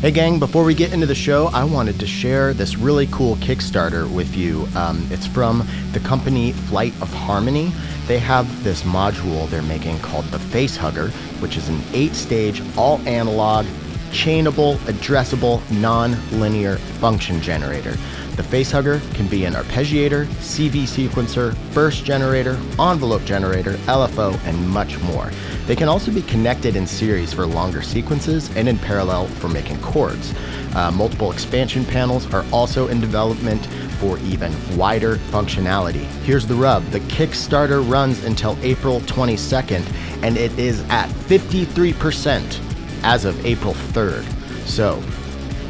Hey, gang, before we get into the show, I wanted to share this really cool Kickstarter with you. Um, it's from the company Flight of Harmony. They have this module they're making called the Face Hugger, which is an eight stage, all analog, chainable, addressable, non linear function generator. The facehugger can be an arpeggiator, CV sequencer, burst generator, envelope generator, LFO, and much more. They can also be connected in series for longer sequences and in parallel for making chords. Uh, multiple expansion panels are also in development for even wider functionality. Here's the rub the Kickstarter runs until April 22nd, and it is at 53% as of April 3rd. So,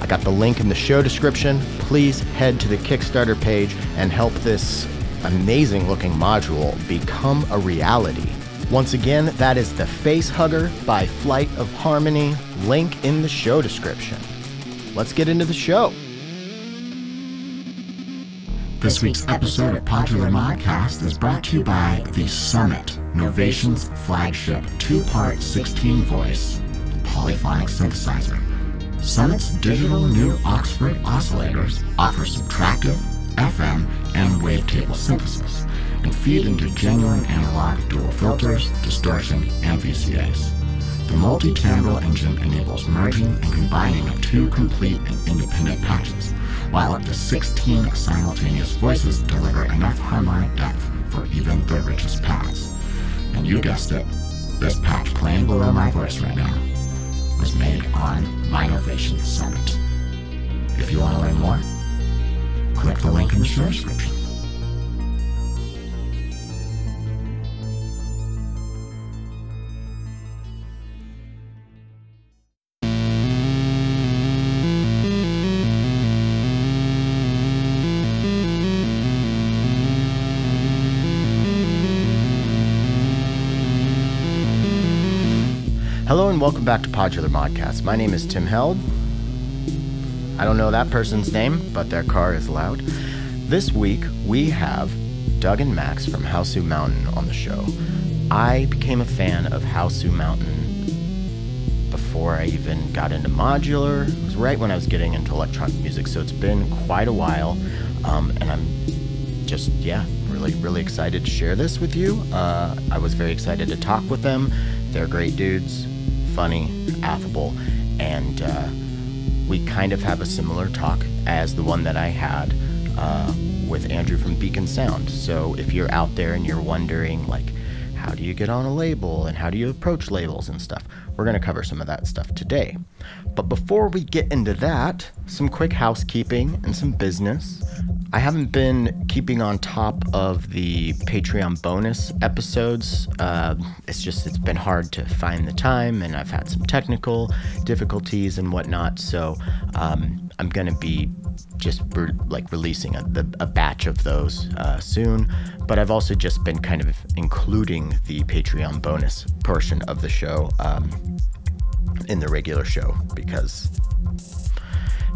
I got the link in the show description. Please head to the Kickstarter page and help this amazing looking module become a reality. Once again, that is the Face Hugger by Flight of Harmony. Link in the show description. Let's get into the show. This week's episode of Podular Modcast is brought to you by The Summit, Novation's flagship two-part 16-voice polyphonic synthesizer. Summit's digital new Oxford oscillators offer subtractive, FM, and wavetable synthesis and feed into genuine analog dual filters, distortion, and VCAs. The multi-timbral engine enables merging and combining of two complete and independent patches, while up to 16 simultaneous voices deliver enough harmonic depth for even the richest paths. And you guessed it, this patch playing below my voice right now was made on my Novation Summit. If you want to learn more, click the link in the show description. And welcome back to Podular Modcast. My name is Tim Held. I don't know that person's name, but their car is loud. This week we have Doug and Max from Hausu Mountain on the show. I became a fan of Hausu Mountain before I even got into modular. It was right when I was getting into electronic music, so it's been quite a while. Um, and I'm just, yeah, really, really excited to share this with you. Uh, I was very excited to talk with them. They're great dudes funny, affable, and uh, we kind of have a similar talk as the one that I had uh, with Andrew from Beacon Sound. So if you're out there and you're wondering, like, how do you get on a label and how do you approach labels and stuff, we're going to cover some of that stuff today. But before we get into that, some quick housekeeping and some business. I haven't been keeping on top of the Patreon bonus episodes. Uh, it's just it's been hard to find the time, and I've had some technical difficulties and whatnot. So um, I'm gonna be just re- like releasing a, the, a batch of those uh, soon. But I've also just been kind of including the Patreon bonus portion of the show um, in the regular show because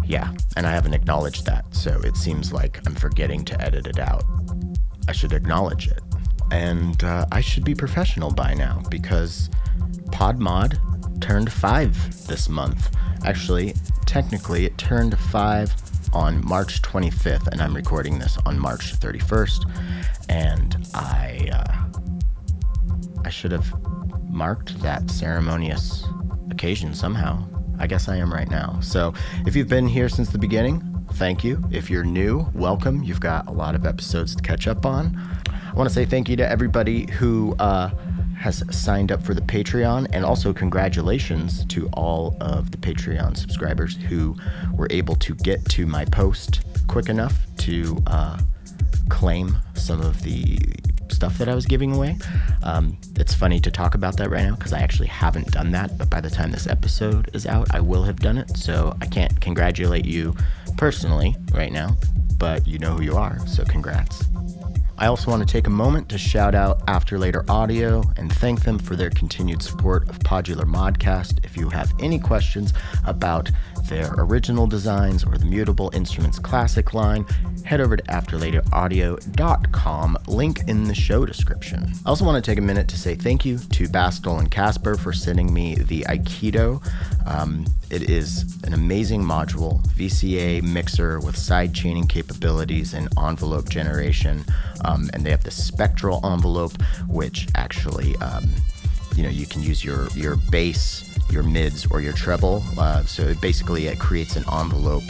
yeah, and I haven't acknowledged that, so it seems like I'm forgetting to edit it out. I should acknowledge it. And uh, I should be professional by now because PodMod turned five this month. Actually, technically, it turned five on March 25th, and I'm recording this on March 31st. And I, uh, I should have marked that ceremonious occasion somehow. I guess I am right now. So if you've been here since the beginning, thank you. If you're new, welcome. You've got a lot of episodes to catch up on. I want to say thank you to everybody who uh, has signed up for the Patreon, and also congratulations to all of the Patreon subscribers who were able to get to my post quick enough to uh, claim some of the stuff that I was giving away. Um, it's funny to talk about that right now because I actually haven't done that, but by the time this episode is out, I will have done it. So I can't congratulate you personally right now, but you know who you are, so congrats. I also want to take a moment to shout out After Later Audio and thank them for their continued support of Podular Modcast. If you have any questions about their original designs or the Mutable Instruments Classic line, head over to afterlateraudio.com, link in the show description. I also want to take a minute to say thank you to Bastl and Casper for sending me the Aikido. Um, it is an amazing module, VCA mixer with side chaining capabilities and envelope generation. Um, and they have the spectral envelope, which actually, um, you know, you can use your, your bass, your mids, or your treble. Uh, so it basically, it creates an envelope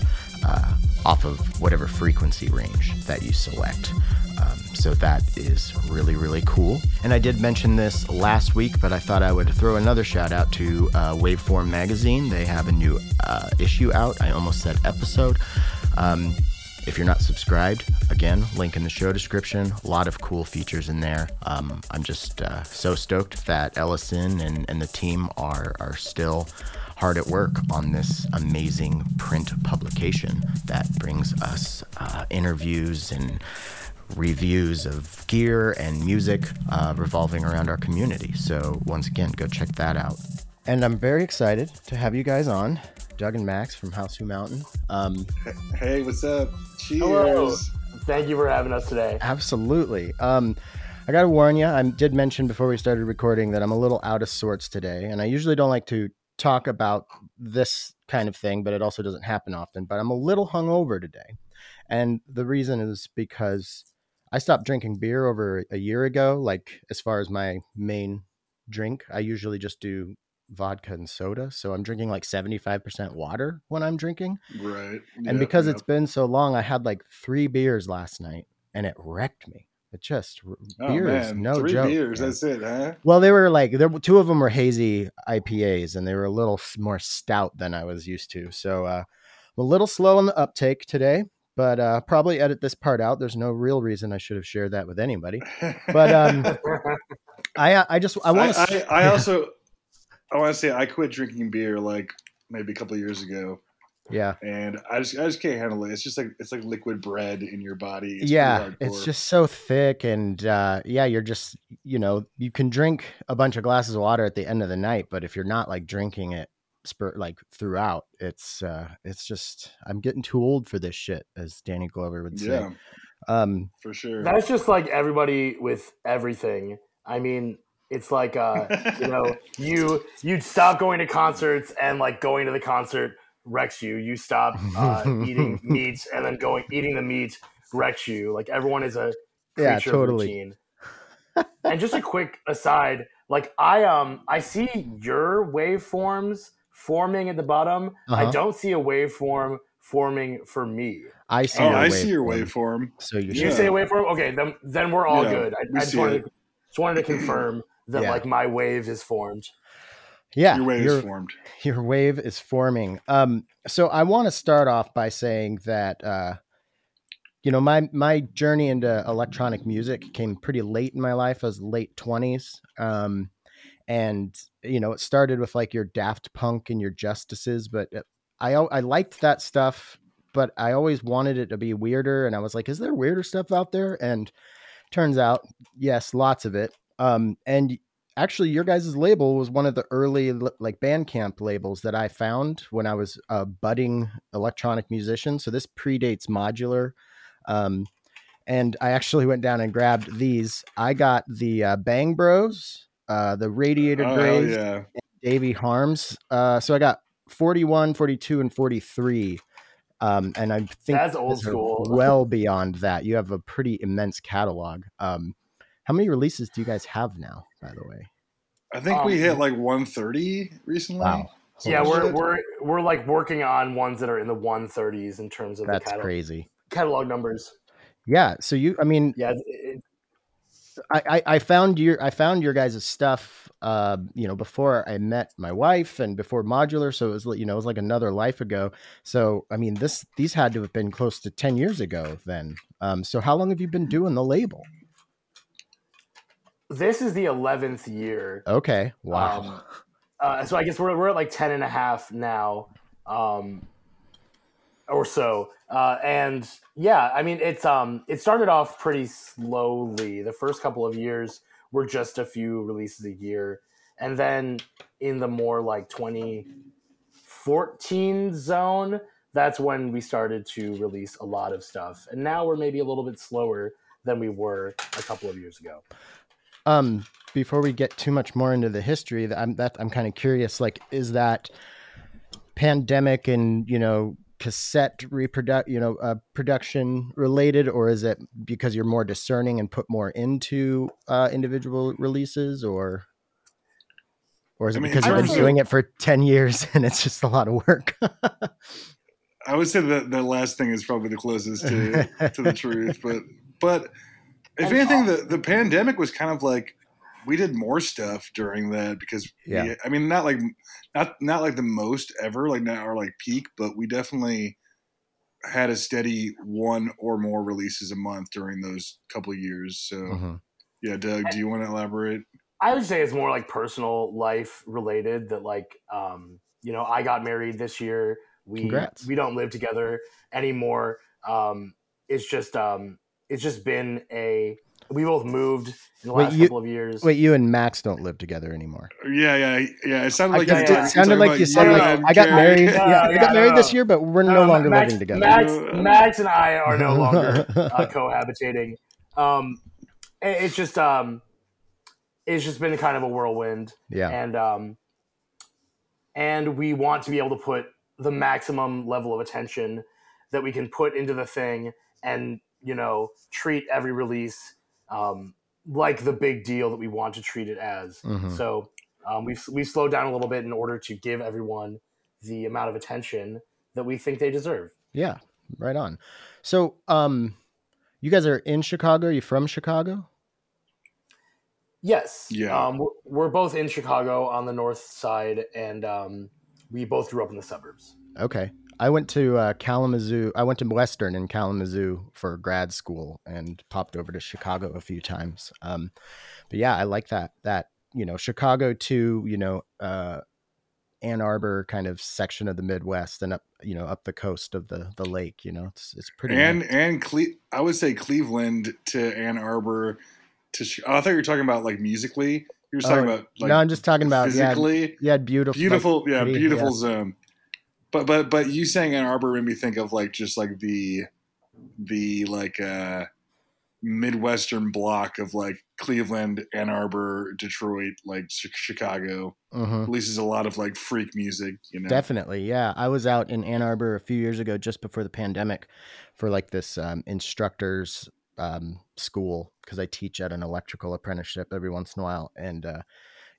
uh, off of whatever frequency range that you select. Um, so that is really, really cool. And I did mention this last week, but I thought I would throw another shout out to uh, Waveform Magazine. They have a new uh, issue out. I almost said episode. Um, if you're not subscribed, again, link in the show description. A lot of cool features in there. Um, I'm just uh, so stoked that Ellison and, and the team are, are still hard at work on this amazing print publication that brings us uh, interviews and reviews of gear and music uh, revolving around our community. So, once again, go check that out. And I'm very excited to have you guys on, Doug and Max from Hausu Mountain. Um, hey, what's up? Cheers. Hello. Thank you for having us today. Absolutely. Um, I got to warn you, I did mention before we started recording that I'm a little out of sorts today. And I usually don't like to talk about this kind of thing, but it also doesn't happen often. But I'm a little hungover today. And the reason is because I stopped drinking beer over a year ago. Like, as far as my main drink, I usually just do vodka and soda. So I'm drinking like 75% water when I'm drinking. Right. And Yep, because yep. it's been so long, I had like three beers last night and it wrecked me. It just, oh, beer is man. no Three joke. beers. man. That's it, huh? Well, they were like there. Two of them were hazy IPAs, and they were a little more stout than I was used to. So uh, I'm a little slow on the uptake today, but uh, probably edit this part out. There's no real reason I should have shared that with anybody. But um, I uh, I just I want I, to. I, I also I want to say I quit drinking beer like maybe a couple of years ago, yeah. and I just I just can't handle it. It's just like it's like liquid bread in your body. It's yeah, it's just so thick, and uh, yeah, you're just you know you can drink a bunch of glasses of water at the end of the night, but if you're not like drinking it spur like throughout, it's uh, it's just I'm getting too old for this shit, as Danny Glover would say. yeah, Um, for sure. That's just like everybody with everything. I mean, it's like uh, you know, you you'd stop going to concerts and like going to the concert wrecks you. You stop uh, eating meat and then going eating the meat wrecks you. Like everyone is a Yeah, creature totally. of routine. and just a quick aside, like I um I see your waveforms forming at the bottom. I Uh-huh. don't see a waveform forming for me. I see. oh, your I see your waveform, waveform. So you You should. Yeah. say waveform? Okay, then then we're all Yeah, good. I, we I just wanted it. to, just wanted to confirm that Yeah. like my wave is formed. Yeah, your wave your, is formed. your wave is forming. Um, so I want to start off by saying that uh, you know my my journey into electronic music came pretty late in my life. I was late twenties, um, and you know it started with like your Daft Punk and your Justices, but uh, I I liked that stuff, but I always wanted it to be weirder, and I was like, is there weirder stuff out there? And turns out, yes, lots of it. Um, and actually your guys' label was one of the early like bandcamp labels that i found when i was a budding electronic musician so this predates modular um, and i actually went down and grabbed these i got the uh, bang bros uh, the radiator Oh, hell grays yeah. davy harms uh, so i got 41 42 and 43 um, and i think That's old school. well beyond that you have a pretty immense catalog um, how many releases do you guys have now by the way I think we Um, hit like 130 recently. Wow. yeah, we're shit. we're we're like working on ones that are in the 130s in terms of That's the catalog, crazy. catalog numbers. Yeah. So you, I mean, Yeah, it, it, I, I, I found your, I found your guys' stuff, uh, you know, before I met my wife and before modular. So it was, you know, it was like another life ago. So, I mean, this, these had to have been close to 10 years ago then. Um, so how long have you been doing the label? This is the 11th year. Okay. Wow. Um, uh, so I guess we're, we're at like 10 and a half now, um, or so. Uh, and yeah, I mean, it's, um, it started off pretty slowly. The first couple of years were just a few releases a year. And then in the more like 20 2014 zone, that's when we started to release a lot of stuff. And now we're maybe a little bit slower than we were a couple of years ago. Um, before we get too much more into the history, that I'm that I'm kind of curious. Like, is that pandemic and you know cassette reproduct you know uh, production related, or is it because you're more discerning and put more into uh, individual releases, or or is it I mean, because you've been doing it for ten years and it's just a lot of work? I would say that the last thing is probably the closest to, to the truth, but but if And anything, the the pandemic was kind of like we did more stuff during that because Yeah. we, I mean not like not not like the most ever like not our like peak, but we definitely had a steady one or more releases a month during those couple of years. So Mhm. yeah, Doug, do you want to elaborate? I would say it's more like personal life related that like um you know I got married this year we Congrats. we don't live together anymore um it's just um it's just been a we both moved in the Wait, last you- couple of years Wait, you and Max don't live together anymore. Yeah, yeah, yeah. It sounded like guess you it yeah. talking- sounded like you said you like and I got Carrie. married. Yeah, Yeah, I yeah, got married no, this year, but we're no, No, longer Max, living together. Max, Max and I are no longer uh, cohabitating. Um, it- it's just um, it's just been kind of a whirlwind, yeah. and um, and we want to be able to put the maximum level of attention that we can put into the thing, and you know, treat every release um, like the big deal that we want to treat it as. Mhm. So um, we've we've slowed down a little bit in order to give everyone the amount of attention that we think they deserve. Yeah, right on. So, um, you guys are in Chicago. Are you from Chicago? Yes. Yeah. Um, we're, we're both in Chicago on the north side, and um, we both grew up in the suburbs. Okay. I went to uh, Kalamazoo. I went to Western in Kalamazoo for grad school and popped over to Chicago a few times. Um, but yeah, I like that. That you know, Chicago to you know, uh, Ann Arbor kind of section of the Midwest and up you know up the coast of the the lake. You know, it's it's pretty. and nice. and Cle- I would say Cleveland to Ann Arbor to. Oh, I thought you were talking about like musically. You were talking Oh, about like no, I'm just talking about yeah, physically. yeah, beautiful, beautiful, like, yeah, beautiful zone. But but but you saying Ann Arbor made me think of like just like the the like uh midwestern block of like Cleveland, Ann Arbor, Detroit, like Chi- Chicago. Mhm. Releases a lot of like freak music, you know. Definitely, yeah. I was out in Ann Arbor a few years ago, just before the pandemic, for like this um, instructors um, school because I teach at an electrical apprenticeship every once in a while, and uh,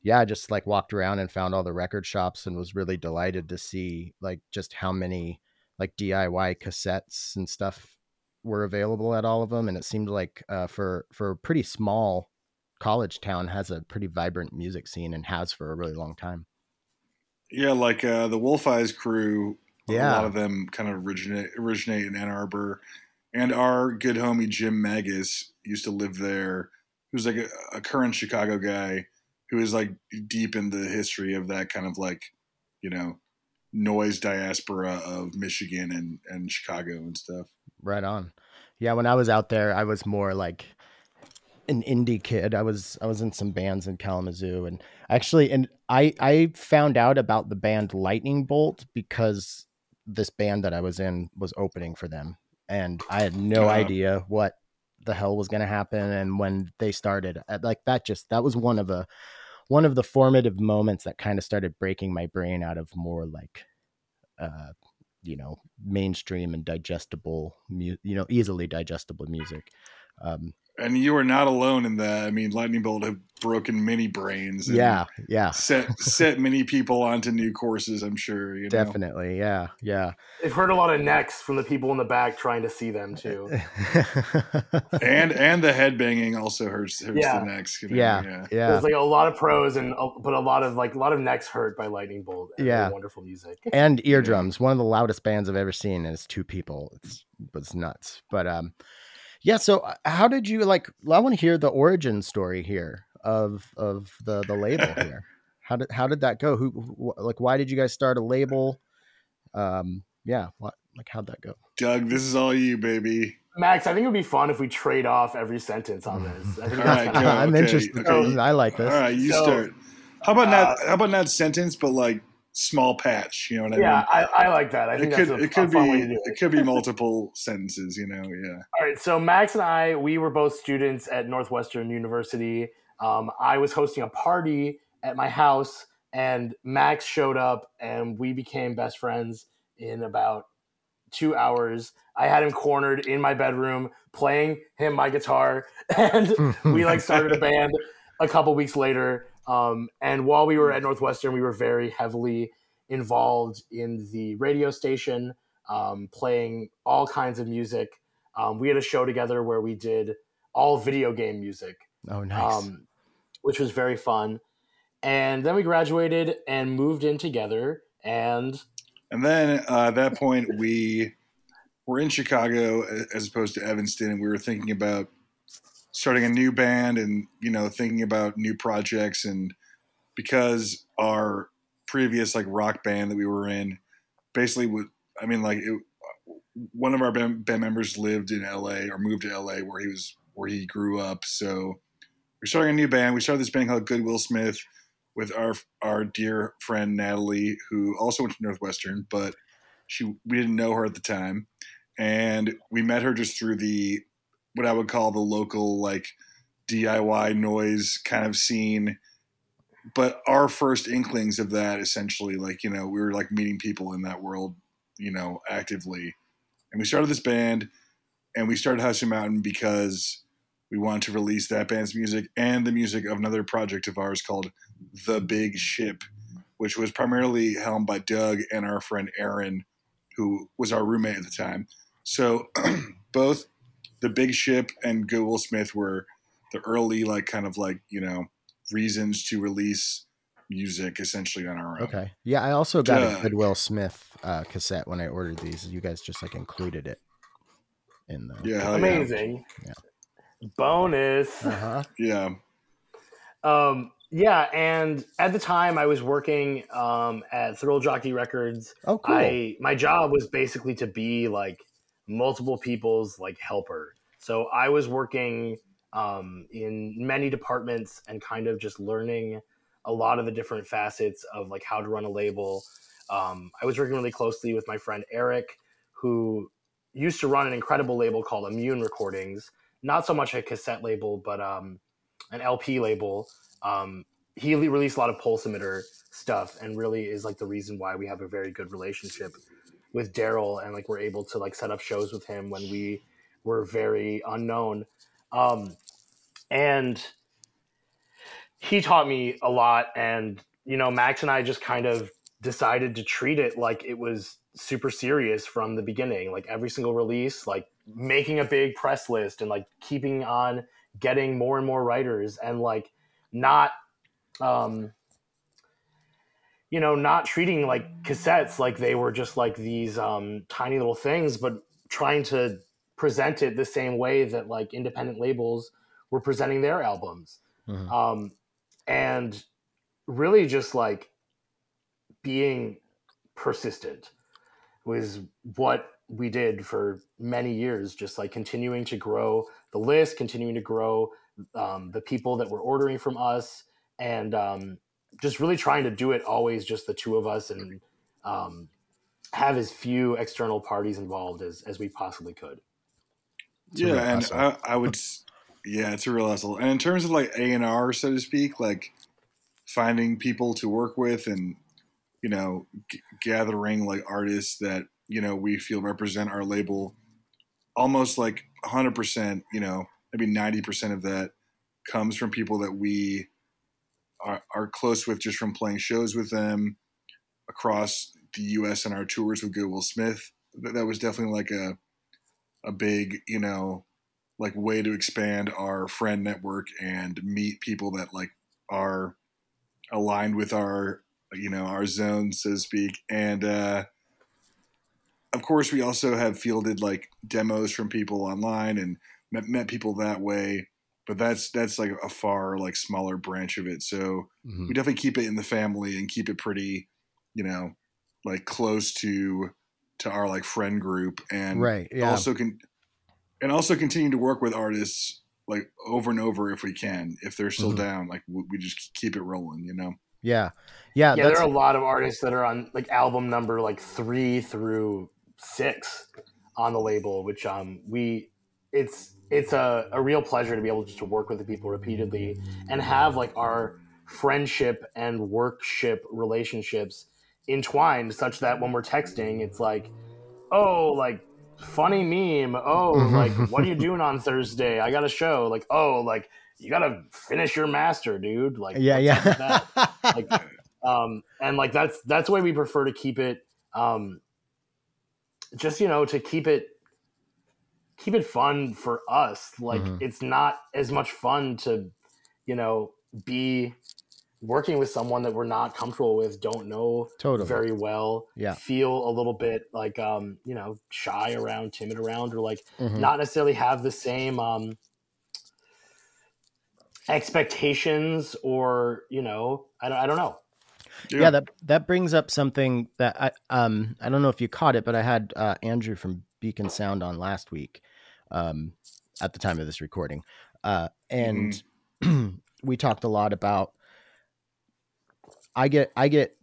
yeah, I just like walked around and found all the record shops and was really delighted to see like just how many like DIY cassettes and stuff were available at all of them, and it seemed like uh, for for a pretty small college town has a pretty vibrant music scene and has for a really long time. Yeah, like uh, the Wolf Eyes crew. Yeah. a lot of them kind of originate originate in Ann Arbor, and our good homie Jim Magas used to live there. He was like a, a current Chicago guy who is like deep in the history of that kind of like, you know, noise diaspora of Michigan and and Chicago and stuff. Right on. Yeah, when I was out there, I was more like an indie kid. I was I was in some bands in Kalamazoo and actually and I I found out about the band Lightning Bolt because this band that I was in was opening for them and I had no Oh. idea what the hell was going to happen and when they started uh, like that just that was one of the one of the formative moments that kind of started breaking my brain out of more like uh you know mainstream and digestible you know easily digestible music um And you are not alone in that. I mean, Lightning Bolt have broken many brains. and yeah yeah set set many people onto new courses. I'm sure. You know? definitely yeah yeah They've heard a lot of necks from the people in the back trying to see them too. and and the head banging also hurts hurts Yeah. the necks. you know, yeah yeah. yeah There's like a lot of pros and but a lot of like a lot of necks hurt by lightning bolt. And Yeah. wonderful music. and eardrums one of the loudest bands i've ever seen and it's two people it's it's nuts but um yeah so uh, how did you like i want to hear the origin story here of of the the label here how did how did that go who, who like why did you guys start a label um yeah what like how'd that go Doug, this is all you, baby. Max, I think it would be fun if we trade off every sentence on this. I think All that's right, kinda- go. i'm okay, interested okay. i like this right, you So, start. How about not? uh, How about not sentence, but like small patch. You know what I yeah, mean? I, I like that. I It think could that's a, it could a fun way be to do it. it could be multiple sentences. You know, yeah. All right, so Max and I, we were both students at Northwestern University. Um, I was hosting a party at my house, and Max showed up, and we became best friends in about two hours. I had him cornered in my bedroom, playing him my guitar, and we like started a band a couple weeks later. Um, and while we were at Northwestern, we were very heavily involved in the radio station, um, playing all kinds of music. Um, we had a show together where we did all video game music, Oh, nice. um, which was very fun. And then we graduated and moved in together. And And then uh, at that point, we were in Chicago as opposed to Evanston, and we were thinking about starting a new band and you know thinking about new projects. And because our previous like rock band that we were in, basically, would I mean like it, one of our band, band members lived in L.A. or moved to L.A. where he was where he grew up, so we're starting a new band. We started this band called Goodwill Smith with our our dear friend Natalie, who also went to Northwestern, but she we didn't know her at the time, and we met her just through the what I would call the local like DIY noise kind of scene. But our first inklings of that, essentially, like you know, we were like meeting people in that world, you know, actively, and we started this band, and we started Hausu Mountain because we wanted to release that band's music and the music of another project of ours called The Big Ship, which was primarily helmed by Doug and our friend Aaron, who was our roommate at the time. So both The Big Ship and Goodwill Smith were the early, like, kind of like, you know, reasons to release music essentially on our own. okay. Yeah, I also got a Doug. Goodwill Smith uh, cassette when I ordered these. You guys just like included it in the. Yeah, hell yeah. amazing. Yeah. Bonus. Uh huh. Yeah. Um, yeah, and at the time I was working um, at Thrill Jockey Records. Oh, cool. I my job was basically to be like multiple people's like helper. So I was working um, in many departments and kind of just learning a lot of the different facets of like how to run a label. Um, I was working really closely with my friend Eric, who used to run an incredible label called Immune Recordings. Not so much a cassette label, but um, an LP label. Um, he released a lot of pulse emitter stuff, and really is like the reason why we have a very good relationship with Daryl, and like we're able to like set up shows with him when we were very unknown. Um, and he taught me a lot, and you know, Max and I just kind of decided to treat it like it was super serious from the beginning. Like every single release, like making a big press list and like keeping on getting more and more writers and like not um you know not treating like cassettes like they were just like these um tiny little things but trying to present it the same way that like independent labels were presenting their albums Mhm. um and really just like being persistent was what we did for many years just like continuing to grow the list continuing to grow um, the people that were ordering from us and um, just really trying to do it always just the two of us and um, have as few external parties involved as, as we possibly could It's yeah, and. I, I would, yeah, it's a real hustle. And in terms of like A and R, so to speak, like finding people to work with and you know g- gathering like artists that you know we feel represent our label, almost like 100 percent, you know, maybe 90 percent of that comes from people that we are, are close with just from playing shows with them across the U.S. and our tours with Goodwill Smith. That, that was definitely like a a big, you know, like way to expand our friend network and meet people that like are aligned with our, you know, our zone, so to speak. And uh, of course, we also have fielded like demos from people online and met, met people that way. But that's that's like a far like smaller branch of it. So Mhm. we definitely keep it in the family and keep it pretty, you know, like close to to our like friend group and Right. Yeah. also can and also continue to work with artists like over and over if we can if they're still Mhm. down like we, we just keep it rolling you know Yeah. Yeah. yeah, there are a lot of artists that are on like album number like three through six on the label, which um we it's it's a, a real pleasure to be able just to work with the people repeatedly and have like our friendship and workship relationships entwined such that when we're texting it's like oh like funny meme oh like what are you doing on thursday i got a show like oh like you gotta finish your master dude like yeah, what's up with yeah. that? like um and like that's that's the way we prefer to keep it um just you know to keep it keep it fun for us like Mhm. it's not as much fun to you know be working with someone that we're not comfortable with don't know Totally. very well Yeah. feel a little bit like um you know shy around timid around or like Mhm. not necessarily have the same um expectations or you know i don't, I don't know yeah. that that brings up something that I um I don't know if you caught it, but I had uh, Andrew from Beacon Sound on last week, um, at the time of this recording, uh, and we talked a lot about. I get I get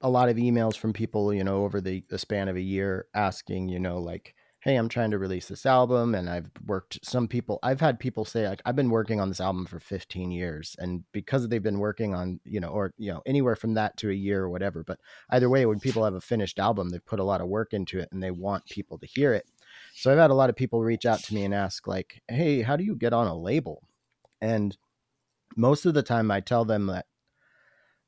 a lot of emails from people, you know, over the, the span of a year asking, you know, like, hey, I'm trying to release this album and I've worked some people I've had people say like I've been working on this album for 15 years and because they've been working on, you know, or you know, anywhere from that to a year or whatever, but either way when people have a finished album, they've put a lot of work into it and they want people to hear it. So I've had a lot of people reach out to me and ask like, "Hey, how do you get on a label?" And most of the time I tell them that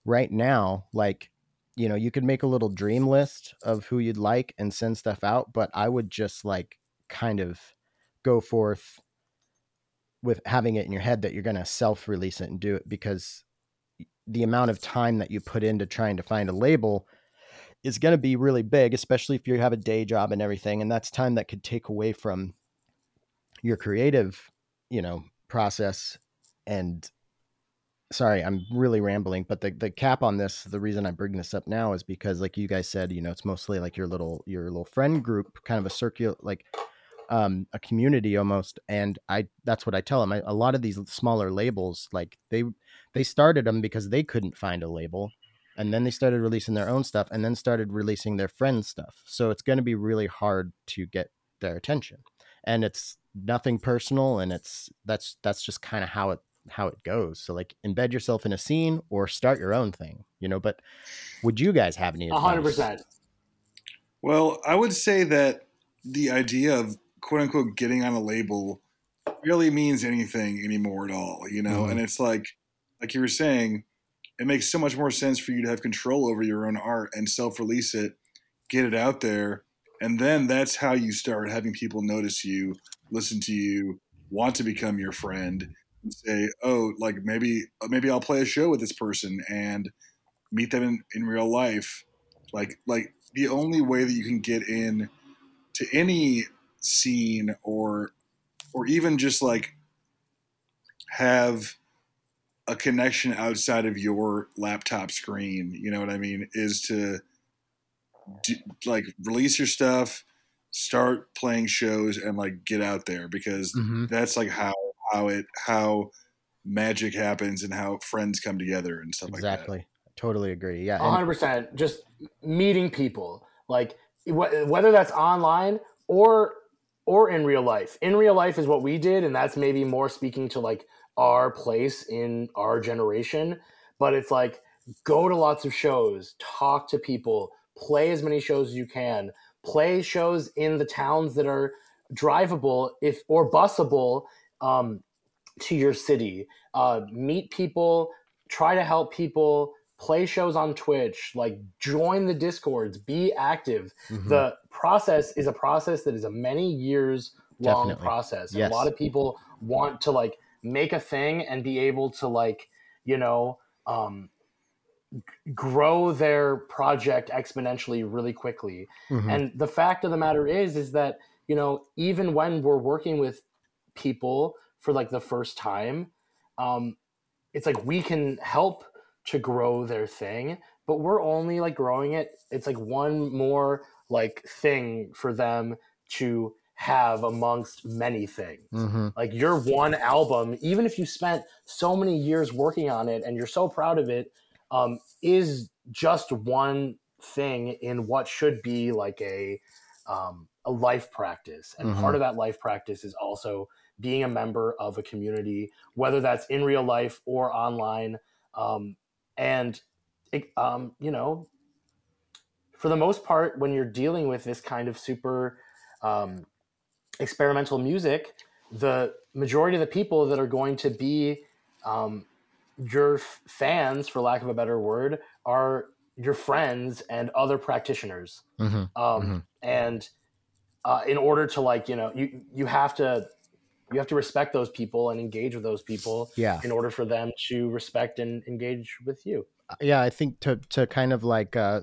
right now, like, you know, you could make a little dream list of who you'd like and send stuff out, but I would just like kind of go forth with having it in your head that you're going to self release it and do it because the amount of time that you put into trying to find a label is going to be really big, especially if you have a day job and everything. And that's time that could take away from your creative, you know, process. And sorry, I'm really rambling, but the, the cap on this, the reason I bring this up now is because like you guys said, you know, it's mostly like your little, your little friend group, kind of a circular, like um, a community almost. And I, that's what I tell them. I, a lot of these smaller labels, like they, they started them because they couldn't find a label and then they started releasing their own stuff and then started releasing their friends stuff so it's going to be really hard to get their attention and it's nothing personal and it's that's that's just kind of how it how it goes so like embed yourself in a scene or start your own thing you know but would you guys have any A hundred percent. Well, I would say that the idea of quote unquote getting on a label really means anything anymore at all, you know? Mhm. And it's like, like you were saying, it makes so much more sense for you to have control over your own art and self release it, get it out there. And then that's how you start having people notice you, listen to you, want to become your friend, and say, oh, like maybe, maybe I'll play a show with this person and meet them in, in real life. Like, like the only way that you can get in to any scene or or even just like have a connection outside of your laptop screen you know what i mean is to do, like release your stuff start playing shows and like get out there because Mhm. that's like how how it how magic happens and how friends come together and stuff like that exactly totally agree yeah A hundred percent. Just meeting people, like wh- whether that's online or or in real life. In real life is what we did, and that's maybe more speaking to like our place in our generation. But it's like go to lots of shows, talk to people, play as many shows as you can, play shows in the towns that are drivable if or busable um, to your city. Uh, meet people, try to help people, play shows on Twitch, like join the discords, be active. Mhm. The process is a process that is a many years long Definitely. process. Yes. a lot of people want to like make a thing and be able to like, you know, um, g- grow their project exponentially really quickly. Mhm. And the fact of the matter is, is that, you know, even when we're working with people for like the first time, um, it's like we can help to grow their thing, but we're only like growing it. It's like one more like thing for them to have amongst many things. Mhm. Like your one album, even if you spent so many years working on it and you're so proud of it, um, is just one thing in what should be like a um, a life practice, and Mhm. part of that life practice is also being a member of a community, whether that's in real life or online. Um, and it, um, you know, for the most part, when you're dealing with this kind of super um, experimental music, the majority of the people that are going to be um, your f- fans, for lack of a better word, are your friends and other practitioners. Mhm. Um, Mhm. And uh, in order to like, you know, you you have to you have to respect those people and engage with those people Yeah. in order for them to respect and engage with you. yeah i think to to kind of like uh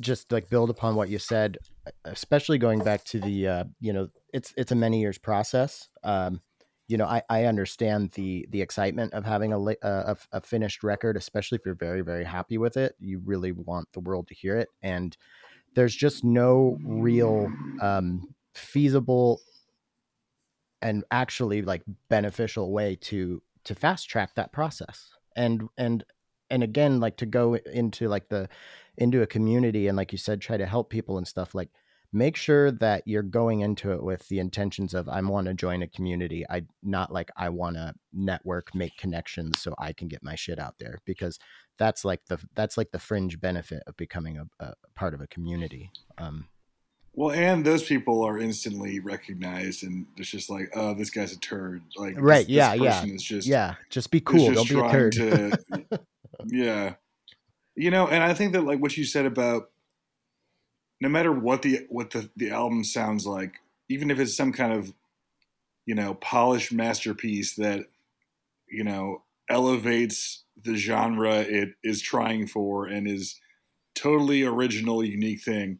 just like build upon what you said especially going back to the uh you know it's it's a many years process um you know i i understand the the excitement of having a uh, a, a finished record especially if you're very very happy with it you really want the world to hear it and there's just no real um feasible and actually like beneficial way to to fast track that process. And and and again like to go into like the into a community and like you said try to help people and stuff like make sure that you're going into it with the intentions of i want to join a community. I not like i want to network make connections so i can get my shit out there. Because that's like the that's like the fringe benefit of becoming a, a part of a community. Um Well, and those people are instantly recognized, and it's just like, oh, this guy's a turd. Like, Right, This, yeah, this yeah, just yeah just be cool just don't be a turd to- yeah, you know, and I think that like what you said about no matter what the what the the album sounds like, even if it's some kind of you know polished masterpiece that you know elevates the genre it is trying for and is totally original, unique thing.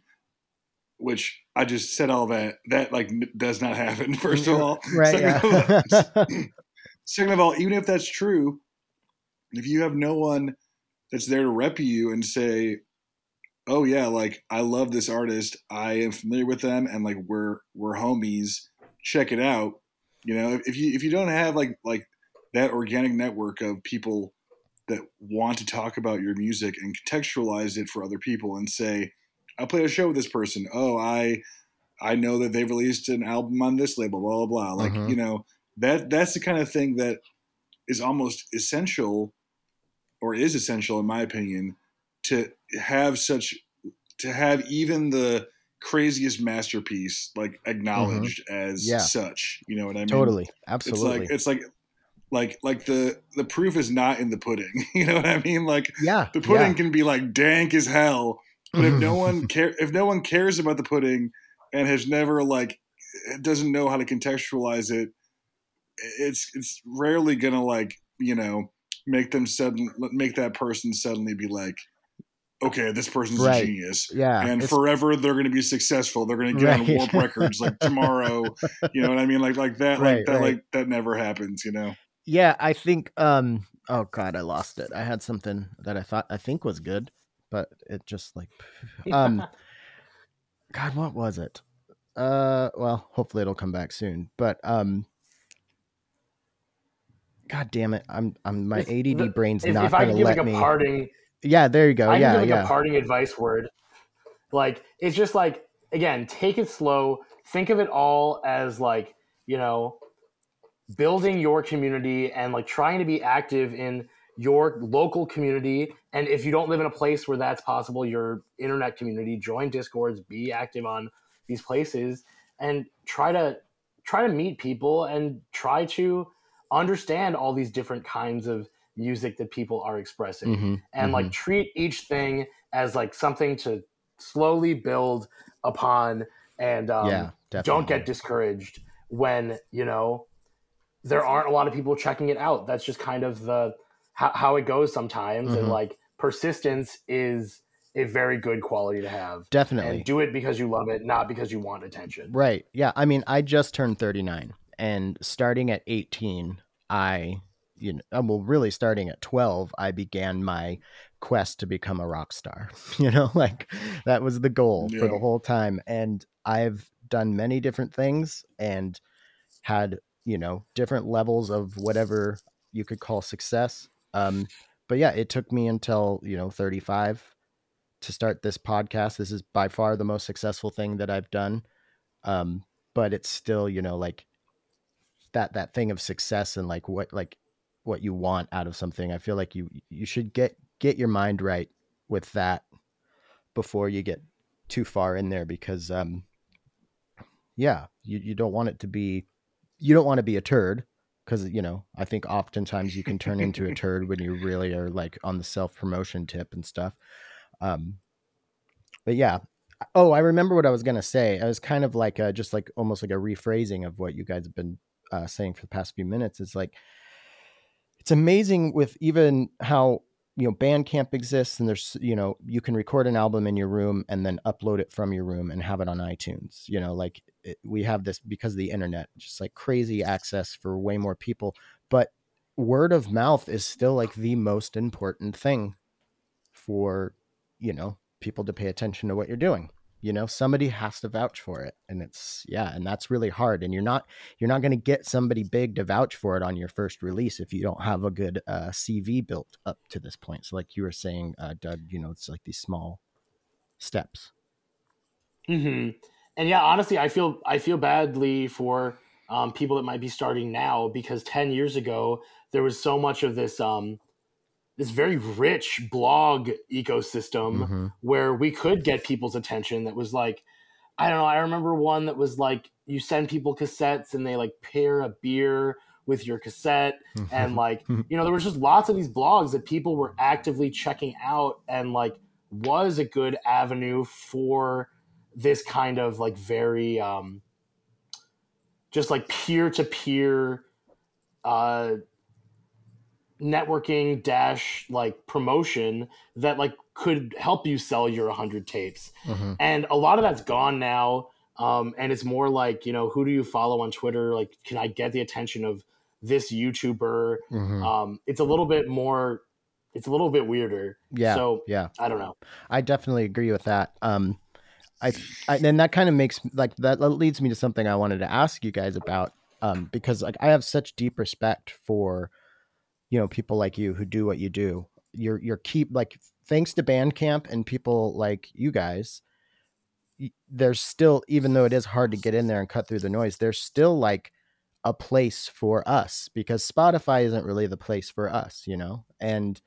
Which I just said all that that like n- does not happen. First of all, right Second of all- Second of all, even if that's true, if you have no one that's there to rep you and say, "Oh yeah, like I love this artist, I am familiar with them, and like we're we're homies, check it out," you know, if you if you don't have like like that organic network of people that want to talk about your music and contextualize it for other people and say, "I played a show with this person. Oh, I I know that they've released an album on this label, blah blah blah." Like Mhm. you know that that's the kind of thing that is almost essential or is essential in my opinion to have such to have even the craziest masterpiece like acknowledged as Mm-hmm. Yeah. such you know what i mean totally absolutely. it's like it's like like like the the proof is not in the pudding you know what i mean like yeah the pudding yeah. can be like dank as hell but if no one care if no one cares about the pudding and has never like doesn't know how to contextualize it it's it's rarely gonna like you know make them sudden make that person suddenly be like okay this person's Right. a genius. Yeah and forever they're going to be successful. They're going to get on Right. warp records like tomorrow. You know what i mean? Like like that Right, like that like that never happens you know? Yeah i think um oh god i lost it. I had something that i thought i think was good but it just like um god what was it uh well hopefully it'll come back soon but um god damn it i'm i'm my If add the- brain's If, not if I gonna can give let like a me parting yeah there you go I yeah give like yeah a parting advice word. Like it's just like again, take it slow. Think of it all as like you know, building your community and like trying to be active in your local community. And if you don't live in a place where that's possible, your internet community, join discords, be active on these places, and try to try to meet people and try to understand all these different kinds of music that people are expressing. Mhm, and like treat each thing as like something to slowly build upon and um, yeah don't get discouraged when you know there aren't a lot of people checking it out. That's just kind of the how, how it goes sometimes Mhm. and like persistence is a very good quality to have definitely and do it because you love it not because you want attention Right. Yeah. I mean, I just turned 39 and starting at 18, I, you know, uh, well, really starting at 12, I began my quest to become a rock star. You know, like that was the goal for the whole time. And I've done many different things and had, you know, different levels of whatever you could call success. Um, but yeah, it took me until you know 35 to start this podcast. This is by far the most successful thing that I've done. Um, but it's still, you know, like that that thing of success and like what like what you want out of something. I feel like you you should get get your mind right with that before you get too far in there because um yeah, you, you don't want it to be you don't want to be a turd because you know i think oftentimes you can turn into a turd when you really are like on the self promotion tip and stuff um but yeah oh i remember what i was going to say i was kind of like a, just like almost like a rephrasing of what you guys have been uh, saying for the past few minutes it's like it's amazing with even how you know bandcamp exists and there's you know you can record an album in your room and then upload it from your room and have it on itunes you know like it, we have this because of the internet just like crazy access for way more people but word of mouth is still like the most important thing for you know people to pay attention to what you're doing you know somebody has to vouch for it and it's yeah and that's really hard and you're not you're not going to get somebody big to vouch for it on your first release if you don't have a good uh, cv built up to this point so like you were saying uh, doug you know it's like these small steps. Hmm and yeah honestly i feel i feel badly for um, people that might be starting now because 10 years ago there was so much of this um, this very rich blog ecosystem mm-hmm. where we could get people's attention that was like i don't know i remember one that was like you send people cassettes and they like pair a beer with your cassette and like you know there was just lots of these blogs that people were actively checking out and like was a good avenue for this kind of like very um just like peer-to-peer uh networking dash like promotion that like could help you sell your 100 tapes Mhm. and a lot of that's gone now um, and it's more like you know who do you follow on twitter like can i get the attention of this youtuber Mhm. um, it's a little bit more it's a little bit weirder yeah so yeah i don't know I definitely agree with that. Um, I, I and that kind of makes like that leads me to something I wanted to ask you guys about. Um, because like I have such deep respect for, you know, people like you who do what you do. You're you're keep like thanks to Bandcamp and people like you guys. There's still, even though it is hard to get in there and cut through the noise, there's still like a place for us because Spotify isn't really the place for us, you know, and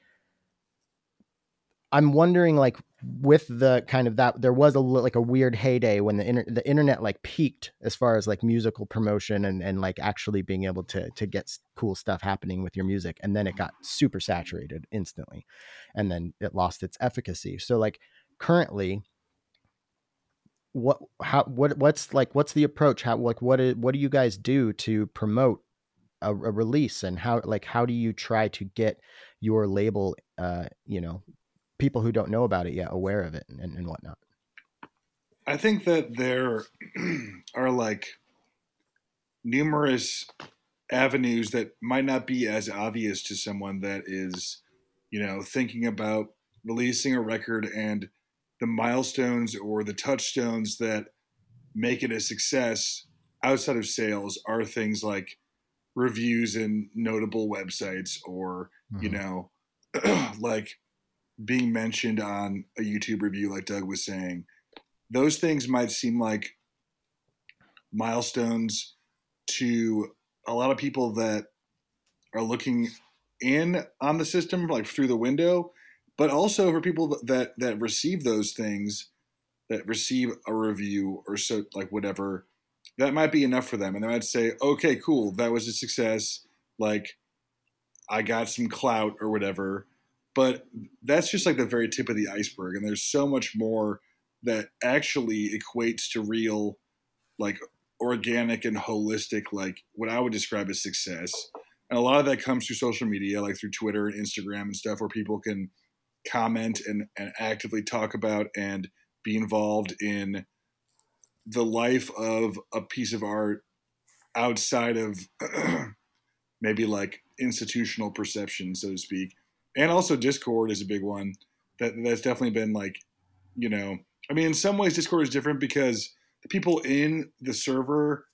I'm wondering like with the kind of that there was a like a weird heyday when the inter- the internet like peaked as far as like musical promotion and and like actually being able to to get cool stuff happening with your music and then it got super saturated instantly and then it lost its efficacy. So like currently what how what what's like what's the approach? How like what is, what do you guys do to promote a, a release and how like how do you try to get your label uh you know people who don't know about it yet aware of it and, and whatnot. I think that there are like numerous avenues that might not be as obvious to someone that is, you know, thinking about releasing a record and the milestones or the touchstones that make it a success outside of sales are things like reviews in notable websites or, you mm-hmm. know, like being mentioned on a YouTube review, like Doug was saying those things might seem like milestones to a lot of people that are looking in on the system like through the window but also for people that that receive those things that receive a review or so like whatever that might be enough for them. And they might say okay cool that was a success. Like i got some clout or whatever but that's just like the very tip of the iceberg and there's so much more that actually equates to real like organic and holistic like what i would describe as success. And a lot of that comes through social media like through twitter and instagram and stuff where people can comment and, and actively talk about and be involved in the life of a piece of art outside of maybe like institutional perception so to speak and also discord is a big one that that's definitely been like you know i mean in some ways discord is different because the people in the server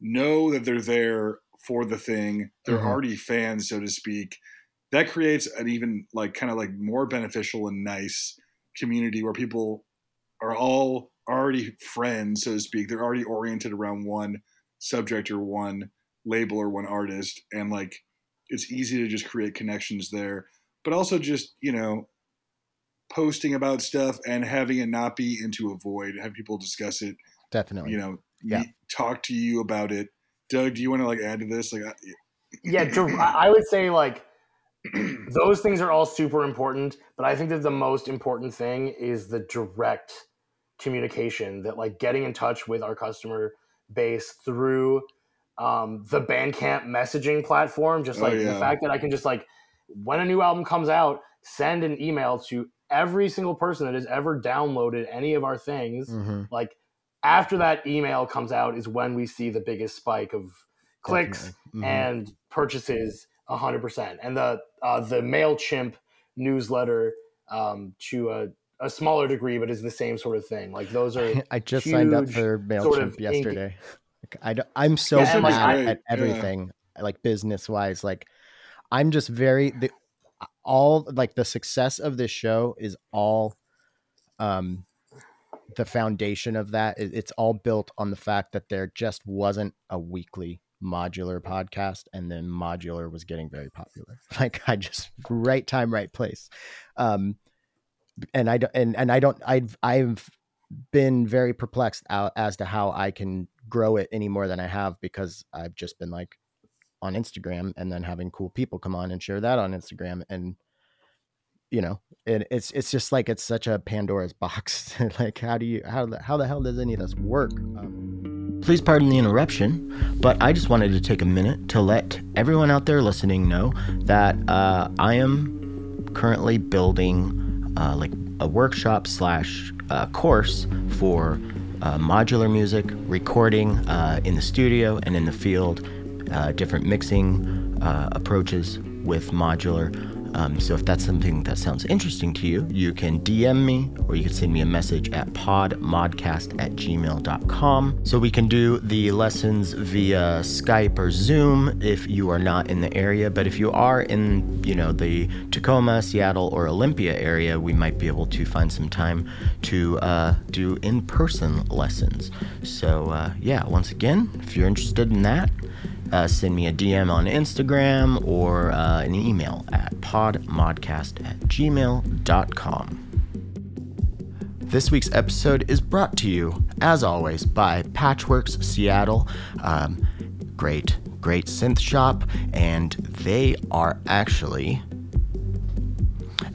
know that they're there for the thing they're Mhm. already fans so to speak that creates an even like kind of like more beneficial and nice community where people are all already friends, so to speak. They're already oriented around one subject or one label or one artist, and like it's easy to just create connections there. But also just you know posting about stuff and having it not be into a void, have people discuss it. Definitely. You know, Yeah. meet- talk to you about it. Doug, do you want to like add to this? Like, I- yeah, I would say like those things are all super important, but I think that the most important thing is the direct communication that like getting in touch with our customer base through um, the Bandcamp messaging platform. Just Oh, like the fact that I can just like when a new album comes out, send an email to every single person that has ever downloaded any of our things. hmm Like after that email comes out is when we see the biggest spike of clicks Mm-hmm. and purchases 100% and the uh, the mailchimp newsletter um, to a, a smaller degree but is the same sort of thing like those are I just signed up for sort Mailchimp of yesterday. I I'm so Yeah, and, bad I- at yeah. everything, like business wise. Like, I'm just very the all like the success of this show is all um the foundation of that. It's all built on the fact that there just wasn't a weekly modular podcast, and then modular was getting very popular. Like, I just right time, right place. Um, and I don't, and and I don't, I've I've been very perplexed out as to how I can grow it any more than I have because I've just been like on Instagram and then having cool people come on and share that on Instagram and you know it, it's it's just like it's such a Pandora's box like how do you how the, how the hell does any of this work? Um, please pardon the interruption but I just wanted to take a minute to let everyone out there listening know that uh, I am currently building uh, like a workshop slash uh, course for uh, modular music, recording uh, in the studio and in the field, uh, different mixing uh, approaches with modular. Um, so if that's something that sounds interesting to you, you can DM me or you can send me a message at podmodcast at gmail.com. So we can do the lessons via Skype or Zoom if you are not in the area. But if you are in, you know, the Tacoma, Seattle, or Olympia area, we might be able to find some time to uh, do in-person lessons. So uh, yeah, once again, if you're interested in that, uh, send me a DM on Instagram or uh, an email at podmodcast at gmail.com. This week's episode is brought to you, as always, by Patchwerks Seattle. Um, great, great synth shop, and they are actually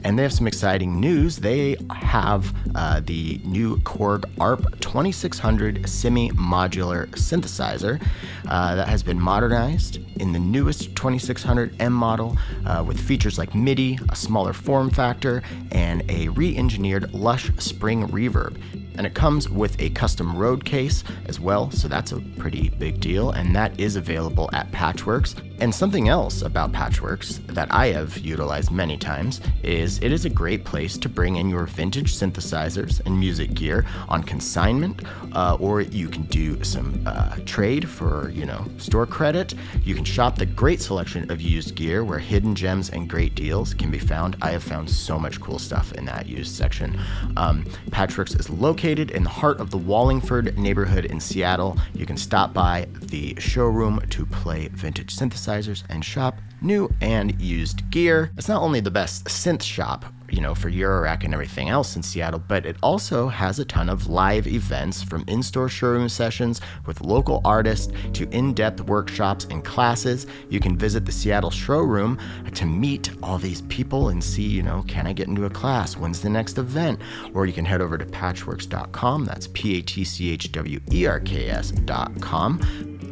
and they have some exciting news. They have uh, the new Korg ARP 2600 semi modular synthesizer uh, that has been modernized in the newest 2600M model uh, with features like MIDI, a smaller form factor, and a re engineered lush spring reverb. And it comes with a custom road case as well, so that's a pretty big deal. And that is available at Patchwerks. And something else about Patchwerks that I have utilized many times is it is a great place to bring in your vintage synthesizers and music gear on consignment, uh, or you can do some uh, trade for, you know, store credit. You can shop the great selection of used gear where hidden gems and great deals can be found. I have found so much cool stuff in that used section. Um, Patchwerks is located in the heart of the Wallingford neighborhood in Seattle. You can stop by the showroom to play vintage synthesizers and shop new and used gear. It's not only the best synth shop, you know, for Eurorack and everything else in Seattle, but it also has a ton of live events from in store showroom sessions with local artists to in depth workshops and classes. You can visit the Seattle showroom to meet all these people and see, you know, can I get into a class? When's the next event? Or you can head over to patchwerks.com. That's P A T C H W E R K S.com.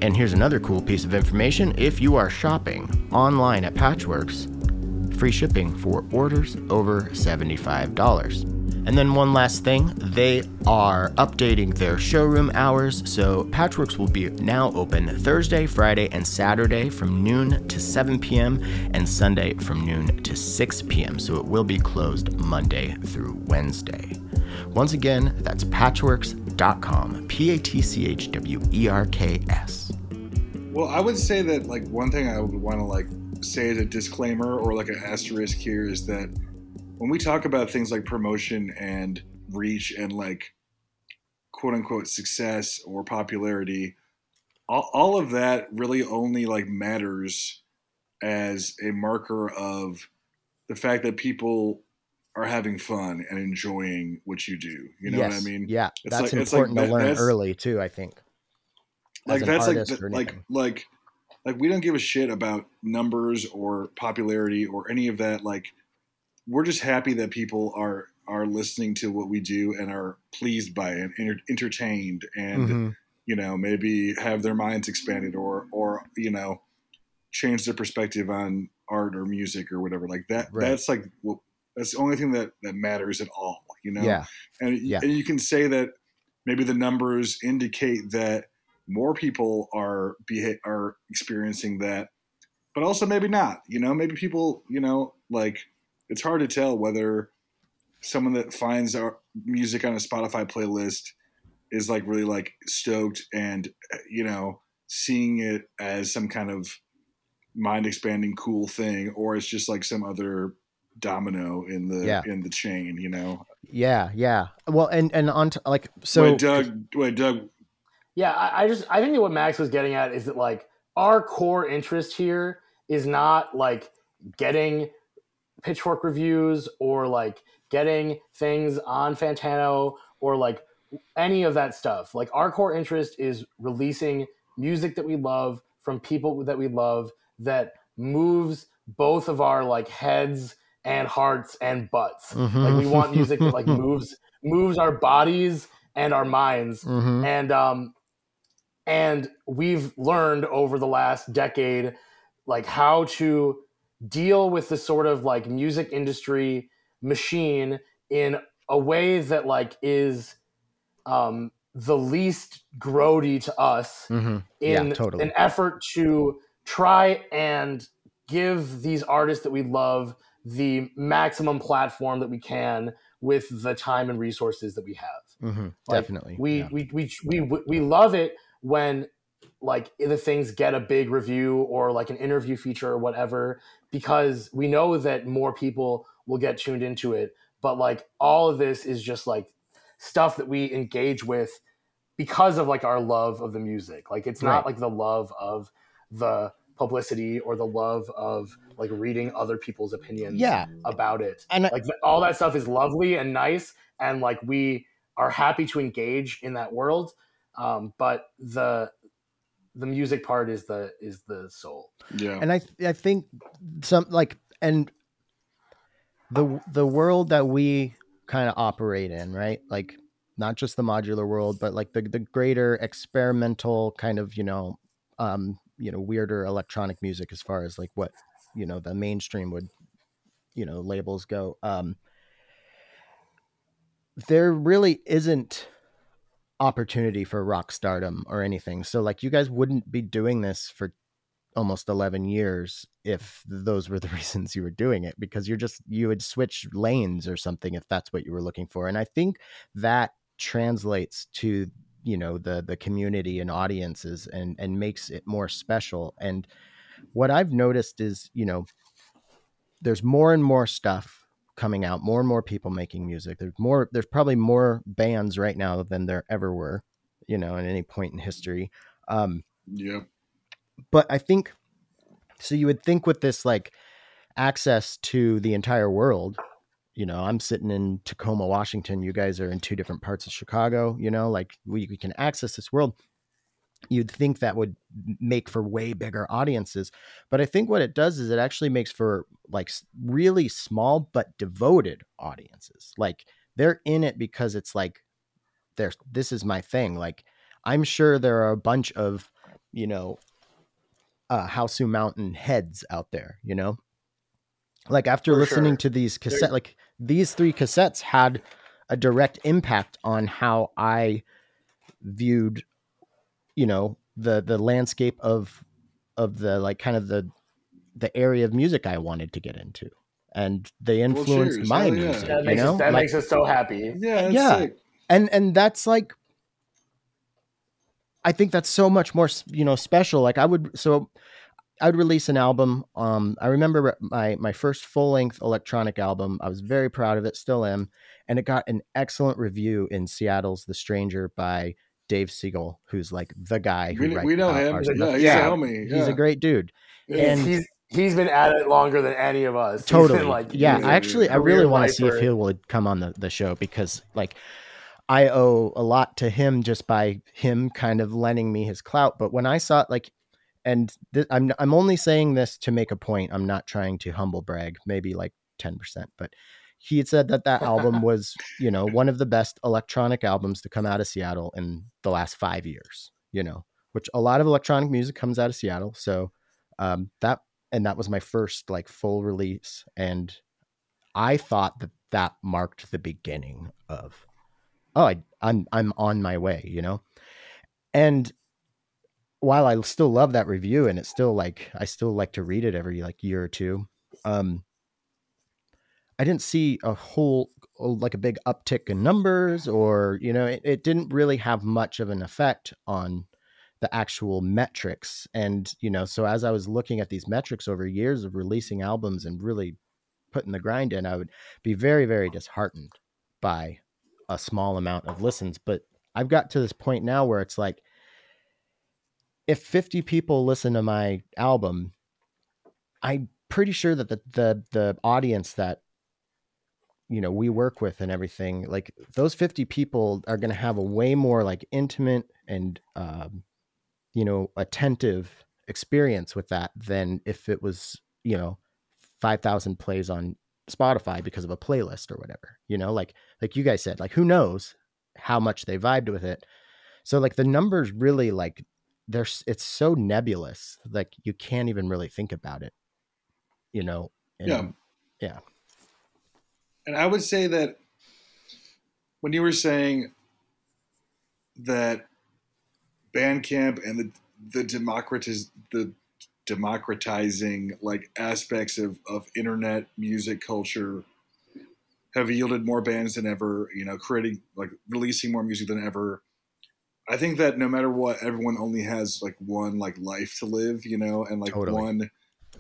And here's another cool piece of information if you are shopping online at Patchwerks, free shipping for orders over $75. And then one last thing, they are updating their showroom hours. So Patchwerks will be now open Thursday, Friday, and Saturday from noon to 7 p.m. and Sunday from noon to 6 p.m. So it will be closed Monday through Wednesday. Once again, that's patchwerks.com. P A T C H W E R K S. Well, I would say that like one thing I would want to like say as a disclaimer or like an asterisk here is that when we talk about things like promotion and reach and like quote unquote success or popularity, all, all of that really only like matters as a marker of the fact that people are having fun and enjoying what you do. You know yes. what I mean? Yeah, It's that's like- it's like important to that- learn early too. I think. like that's like artist like like like we don't give a shit about numbers or popularity or any of that like we're just happy that people are are listening to what we do and are pleased by it and enter- entertained and Mhm. you know maybe have their minds expanded or or you know change their perspective on art or music or whatever like that Right. that's like well, that's the only thing that that matters at all you know Yeah. and, Yeah. and you can say that maybe the numbers indicate that more people are be are experiencing that, but also maybe not. You know, maybe people, you know, like it's hard to tell whether someone that finds our music on a Spotify playlist is like really like stoked and you know seeing it as some kind of mind expanding cool thing or it's just like some other domino in the Yeah. in the chain you know Yeah, yeah. Well, and and on t- like so. wait doug wait doug Yeah, I, I just I think that what Max was getting at is that like our core interest here is not like getting pitchfork reviews or like getting things on Fantano or like any of that stuff. Like our core interest is releasing music that we love from people that we love that moves both of our like heads and hearts and butts. Like we want music that like moves moves our bodies and our minds Mhm. and um and we've learned over the last decade like how to deal with the sort of like music industry machine in a way that like is um the least grody to us Mhm. Yeah, in totally. an effort to try and give these artists that we love the maximum platform that we can with the time and resources that we have Mhm. Like, Definitely. we, yeah. we we we we love it when like the things get a big review or like an interview feature or whatever because we know that more people will get tuned into it but like all of this is just like stuff that we engage with because of like our love of the music like it's Right. not like the love of the publicity or the love of like reading other people's opinions Yeah. about it And like th- all that stuff is lovely and nice and like we are happy to engage in that world um, but the the music part is the is the soul yeah and I I think some like and the the world that we kind of operate in, right? Like not just the modular world, but like the the greater experimental kind of you know, um, you know, weirder electronic music as far as like what you know the mainstream would you know labels go. Um, there really isn't opportunity for rock stardom or anything. So like you guys wouldn't be doing this for almost 11 years if those were the reasons you were doing it because you're just you would switch lanes or something if that's what you were looking for and i think that translates to you know the the community and audiences and and makes it more special and what i've noticed is you know there's more and more stuff coming out more and more people making music there's more there's probably more bands right now than there ever were you know at any point in history um yep but I think so. You would think with this like access to the entire world, you know, I'm sitting in Tacoma, Washington. You guys are in two different parts of Chicago. You know, like we, we can access this world. You'd think that would make for way bigger audiences, but I think what it does is it actually makes for like really small but devoted audiences. Like they're in it because it's like, there's this is my thing. Like I'm sure there are a bunch of, you know, uh, Hausu Mountain heads out there, you know? Like after For listening sure. to these cassette, like these three cassettes had a direct impact on how I viewed, you know, the the landscape of of the like kind of the the area of music I wanted to get into, and they influenced cheers. my Hell yeah. music. that you makes, know, us, that Like- makes us so happy yeah that's Yeah. sick. and and that's like i think that's so much more you know special like i would so I would release an album. Um, I remember my my first full length electronic album. I was very proud of it, still am, and it got an excellent review in Seattle's The Stranger by Dave Segal, who's like the guy who We, we know him. our Yeah, he's Yeah, a homie. he's a great dude. Yeah. and- he's he's been at it longer than any of us. Totally. been, like yeah, I actually I really want to see if he would come on the, the show because like I owe a lot to him just by him kind of lending me his clout. But when I saw it, like, and th- I'm I'm only saying this to make a point. I'm not trying to humble brag. Maybe like ten percent, but he had said that that album was you know one of the best electronic albums to come out of Seattle in the last five years. You know, which a lot of electronic music comes out of Seattle. So um, that and that was my first like full release and i thought that that marked the beginning of oh I, i'm i'm on my way you know and while i still love that review and it's still like i still like to read it every like year or two um i didn't see a whole uh, like a big uptick in numbers or you know it, it didn't really have much of an effect on the actual metrics. And you know so as i was looking at these metrics over years of releasing albums and really putting the grind in i would be very very disheartened by a small amount of listens. But i've got to this point now where it's like if 50 people listen to my album i'm pretty sure that the the, the audience that you know we work with and everything like those 50 people are going to have a way more like intimate and um, you know attentive experience with that than if it was you know 5000 plays on spotify because of a playlist or whatever you know? Like like you guys said like who knows how much they vibed with it. So like the numbers really like there's it's so nebulous like you can't even really think about it you know? And, Yeah. yeah And I would say that when you were saying that Bandcamp and the the democratiz the democratizing like aspects of, of internet music culture have yielded more bands than ever, you know, creating like releasing more music than ever. I think that no matter what, everyone only has like one like life to live, you know, and like Totally. one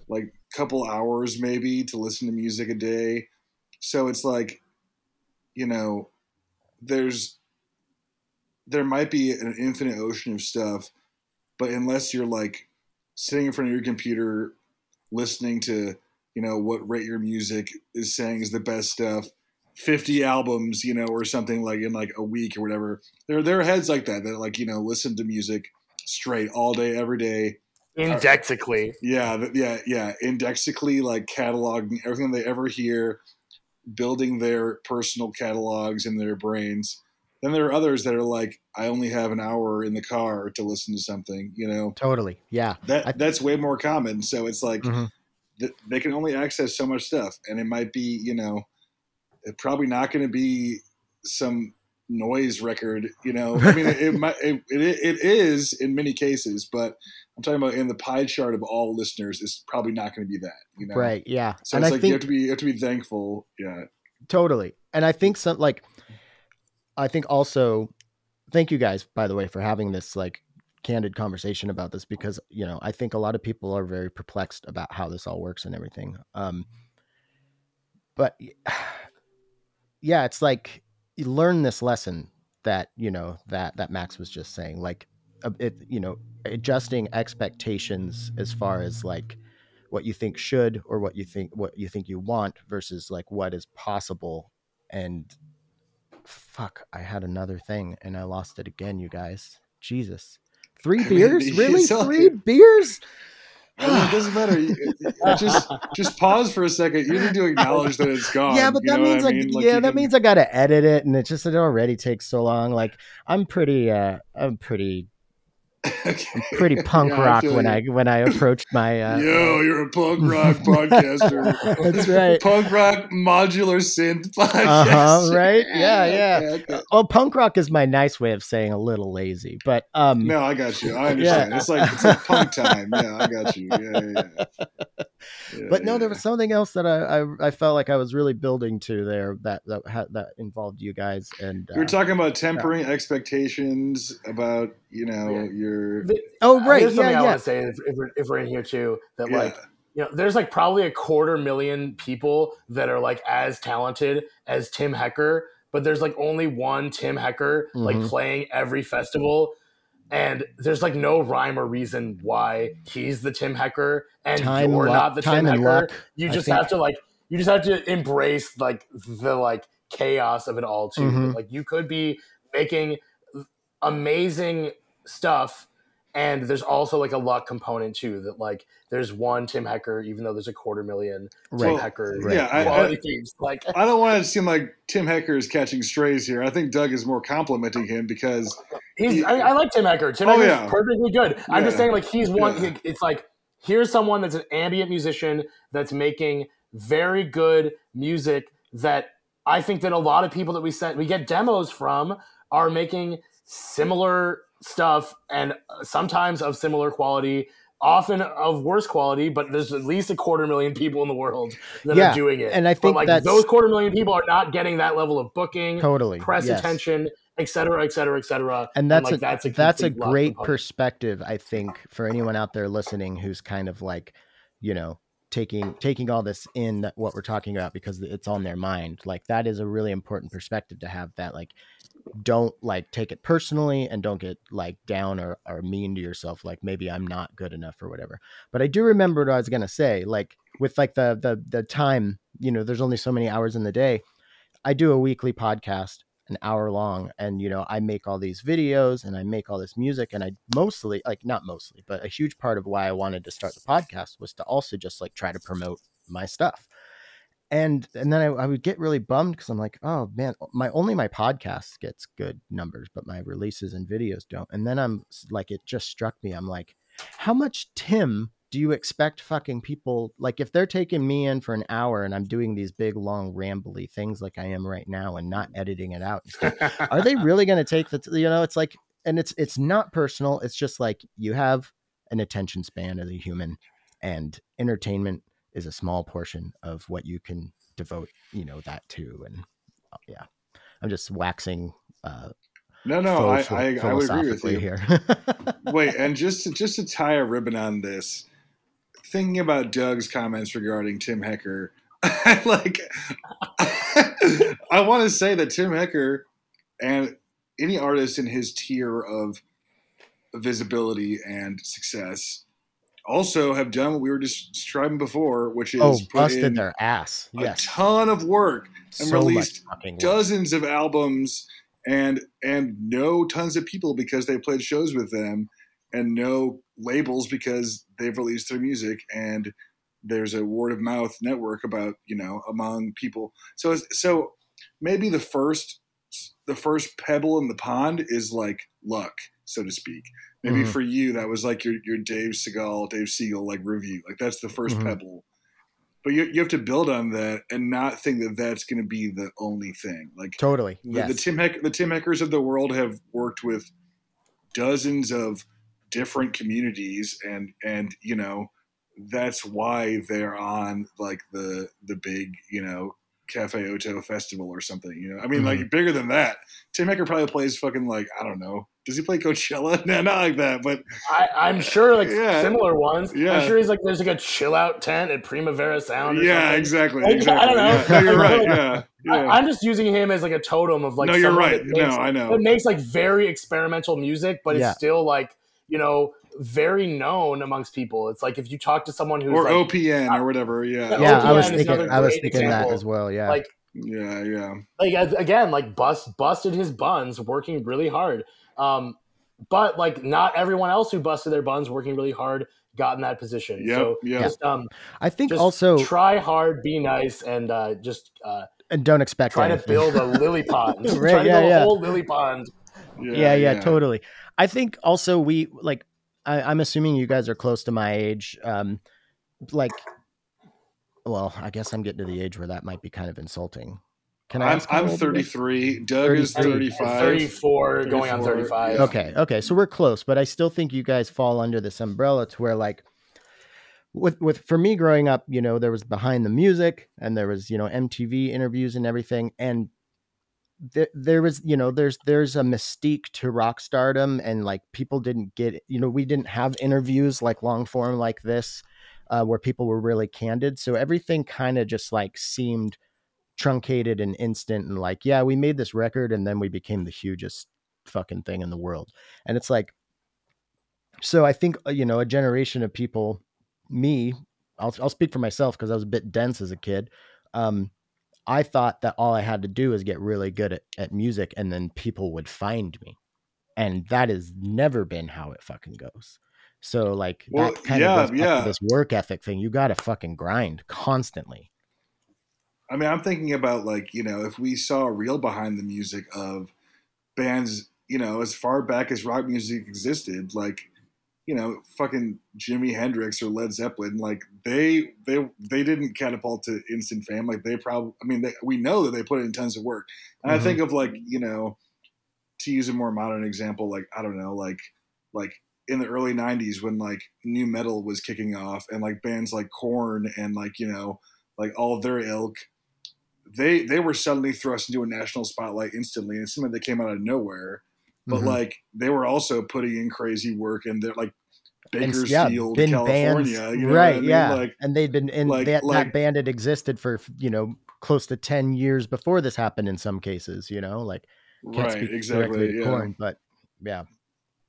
like couple hours maybe to listen to music a day. So it's like, you know, there's there might be an infinite ocean of stuff, but unless you're like sitting in front of your computer listening to, you know, what rate your music is saying is the best stuff, 50 albums, you know, or something like in like a week or whatever. There there are heads like that that like, you know, listen to music straight all day every day indexically. yeah, yeah, yeah. Indexically, like cataloging everything they ever hear, building their personal catalogs in their brains. Then there are others that are like, I only have an hour in the car to listen to something. You know, totally yeah that I- that's way more common. So it's like Mhm. th- they can only access so much stuff, and it might be, you know, it probably not going to be some noise record. You know, I mean, it, it might it, it, it is in many cases, but I'm talking about in the pie chart of all listeners, it's probably not going to be that. You know, right yeah So and it's i like think you have to be you have to be thankful. Yeah, totally and i think some like i think also thank you guys by the way for having this like candid conversation about this because you know i think a lot of people are very perplexed about how this all works and everything um but yeah it's like you learn this lesson that you know that that max was just saying like it you know adjusting expectations as far as like what you think should or what you think what you think you want versus like what is possible and fuck i had another thing and i lost it again you guys jesus three beers really three beers I mean, it doesn't matter. You- just just pause for a second. You need to acknowledge that it's gone. yeah but that means I like mean? Like, yeah you that can- means i gotta edit it and it just it already takes so long like i'm pretty uh i'm pretty Okay. pretty punk Yeah, rock feel when you. i when i approached my uh Yo, you're a punk rock podcaster. That's right. Punk rock modular synth podcaster. Uh-huh, right? Yeah, yeah. Okay, okay. well punk rock is my nice way of saying a little lazy but um No, I got you. I understand. It's like it's like punk time. Yeah, I got you. Yeah, yeah, yeah. but no, there was something else that I, I, I felt like I was really building to there that that had, that involved you guys and you were uh, talking about tempering expectations about you know Yeah. your The- oh right Here's something yeah I yeah want to say if, if, we're, if we're in here too. That yeah. like you know, there's like probably a quarter million people that are like as talented as Tim Hecker, but there's like only one Tim Hecker like Mhm. playing every festival. And there's like no rhyme or reason why he's the Tim Hecker and Time, you're luck- not the Tim Hecker. luck, You just have to like you just have to embrace like the like chaos of it all too. Mhm. Like you could be making amazing stuff and there's also like a luck component too that like there's one Tim Hecker even though there's a quarter million Tim Right. Hecker Right. Yeah, I- quality I- teams like I don't want it to seem like Tim Hecker is catching strays here. I think Doug is more complimenting him because he's I, I like Tim Hecker Tim Oh, Hecker's yeah. perfectly good I'm just saying like he's one Yeah. it's like here's someone that's an ambient musician that's making very good music that I think that a lot of people that we sent we get demos from are making similar stuff and uh, sometimes of similar quality often of worse quality but there's at least a quarter million people in the world that Yeah, are doing it. and I But, think like that's- those quarter million people are not getting that level of booking totally press yes. attention et cetera et cetera et cetera. And that's like, a that's a that's a great perspective i think for anyone out there listening who's kind of like you know taking taking all this in that what we're talking about because it's on their mind. Like that is a really important perspective to have that like don't like take it personally and don't get like down or, or mean to yourself like maybe i'm not good enough or whatever. But i do remember what i was going to say like with like the the the time you know there's only so many hours in the day i do a weekly podcast an hour long and you know i make all these videos and i make all this music and i mostly like not mostly but a huge part of why i wanted to start the podcast was to also just like try to promote my stuff and and then I, I would get really bummed because I'm like, oh man, my only my podcast gets good numbers, but my releases and videos don't. And then I'm like, it just struck me. I'm like, how much Tim do you expect fucking people like if they're taking me in for an hour and I'm doing these big long rambly things like I am right now and not editing it out? stuff, are they really going to take the you know it's like and it's it's not personal it's just like you have an attention span as a human and entertainment is a small portion of what you can devote you know that to and uh, yeah i'm just waxing uh no, no, I, I, I would agree with you. here Wait, and just to, just to tie a ribbon on this, thinking about Doug's comments regarding Tim Hecker, like I want to say that Tim Hecker and any artist in his tier of visibility and success also have done what we were just describing before, which is oh busted in their ass. a ton of work and so released fucking work. dozens of albums and and know tons of people because they played shows with them and know labels because they've released their music and there's a word of mouth network about you know among people. So so maybe the first the first pebble in the pond is like luck so to speak maybe Mhm. for you that was like your your Dave Segal Dave Segal like review. Like that's the 1st Mhm. pebble. But you, you have to build on that and not think that that's going to be the only thing. Like totally. the, yes. The Tim Heck, the Tim Heckers of the world have worked with dozens of different communities, and and you know that's why they're on like the the big you know Cafe Oto festival or something. You know, I mean, Mm-hmm. like bigger than that. Tim Hecker probably plays fucking like I don't know. Does he play Coachella? no, not like that. But I, I'm sure like Yeah. similar ones. Yeah. I'm sure he's like there's like a chill out tent at Primavera Sound. Or yeah, something. exactly, Like, I exactly. don't know. Yeah. No, you're right. Yeah, yeah. I, I'm just using him as like a totem of like. no, you're right. that makes- no, I know. It makes like very experimental music, but Yeah. it's still like you know very known amongst people. It's like if you talk to someone who's Or like, OPN or whatever. Yeah, yeah i was thinking i was great thinking that as well yeah like yeah, yeah. like again like bust busted his buns working really hard um but like not everyone else who busted their buns working really hard got in that position Yep, so yep. just um i think just also try hard be nice and uh just uh and don't expect try to build a lily pond Right, try to yeah, build yeah. a whole lily pond yeah, yeah, totally. I think also we like. I, I'm assuming you guys are close to my age. Um, like, well, I guess I'm getting to the age where that might be kind of insulting. Can I? I'm, I'm old you guys- 33. Doug is 35. 34 going on 35 yeah. Okay, okay, so we're close, but I still think you guys fall under this umbrella to where like with with for me growing up, you know, there was behind the music and there was, you know, MTV interviews and everything and there, there was you know there's there's a mystique to rock stardom and like people didn't get you know we didn't have interviews like long form like this uh, where people were really candid so everything kind of just like seemed truncated and instant and like yeah we made this record and then we became the hugest fucking thing in the world and it's like so i think uh, you know a generation of people me i'll, I'll speak for myself because i was a bit dense as a kid um I thought that all I had to do was get really good at, at music and then people would find me. And that has never been how it fucking goes. So like Well, that kind yeah, of yeah. to this work ethic thing. You gotta fucking grind constantly. I mean, I'm thinking about like you know if we saw a real behind the music of bands, you know, as far back as rock music existed, like you know, fucking Jimi Hendrix or Led Zeppelin, like they they they didn't catapult to instant fame. Like they probably, I mean, they, we know that they put in tons of work. And Mhm. I think of like you know, to use a more modern example, like I don't know, like like in the early '90s when like nu metal was kicking off, and like bands like Korn and like you know, like all their ilk they they were suddenly thrust into a national spotlight instantly, and something that came out of nowhere. But Mhm. like they were also putting in crazy work, and they're like Bakersfield, been California, bands- you know right? I mean? Yeah, Like and they'd been and like- that, like- that band had existed for you know close to ten years before this happened. In some cases, you know, like can't right, speak directly exactly, to yeah, Korn, but yeah,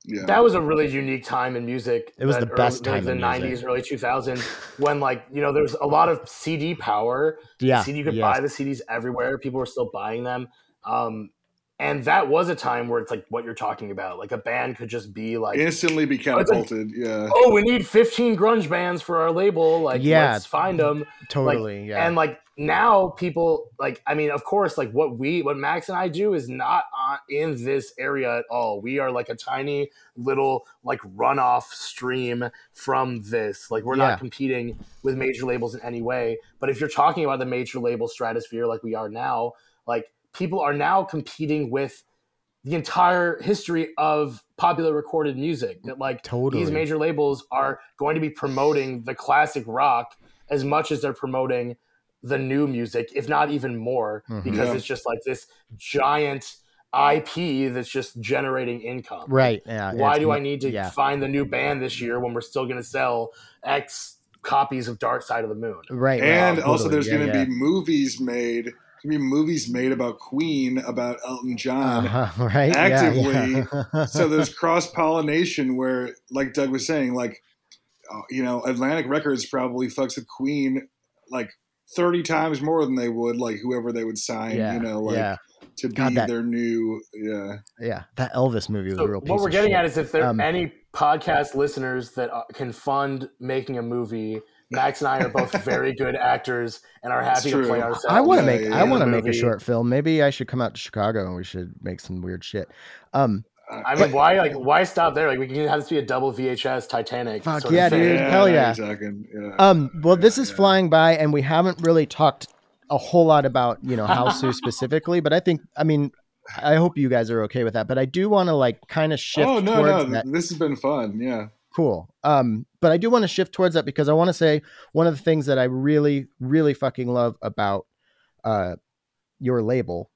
yeah. That was a really unique time in music. It was the best early, time the in '90s, early 2000s, when like you know there's a lot of CD power. yeah, CD, you could yes. buy the CDs everywhere. People were still buying them, um, and that was a time where it's like what you're talking about. Like a band could just be like, instantly be it's like- catapulted. yeah, "Oh, we need 15 grunge bands for our label. Like, Yeah. let's find them." totally. yeah, And like now, people like I mean, of course, like what we, what Max and I do is not on, in this area at all. We are like a tiny little like runoff stream from this. Like we're Yeah. not competing with major labels in any way. But if you're talking about the major label stratosphere like we are now, like people are now competing with the entire history of popular recorded music. That like totally. these major labels are going to be promoting the classic rock as much as they're promoting the new music, if not even more, Mhm. because Yeah. it's just like this giant IP that's just generating income. right? Yeah. Why do I need to Yeah. find the new band this year when we're still going to sell X copies of Dark Side of the Moon? Right. right, and also totally, there's yeah, going to yeah. be movies made. There's gonna be movies made about Queen, about Elton John. Uh-huh, right? Actively. yeah. so there's cross pollination where, like Doug was saying, like uh, you know, Atlantic Records probably fucks with Queen like thirty times more than they would like whoever they would sign. yeah, you know, like yeah, to be God, that- their new. Yeah, yeah. That Elvis movie was So a real piece what we're of getting shit. at is if there are Um, any podcast listeners that uh, can fund making a movie, Max and I are both very good actors and are happy to play ourselves. I want to make yeah, I want to make a short film. Maybe I should come out to Chicago and we should make some weird shit. Um, I mean, why like why stop there? Like we can have this be a double VHS Titanic. Fuck sort of yeah, thing. dude. yeah, hell yeah. you're yeah. um, well, this is yeah. flying by, and we haven't really talked a whole lot about you know Hausu specifically, but I think I mean I hope you guys are okay with that. But I do want to like kind of shift oh no, towards no, that. this has been fun. Yeah, cool. Um, but I do want to shift towards that because I want to say one of the things that I really, really fucking love about uh your label.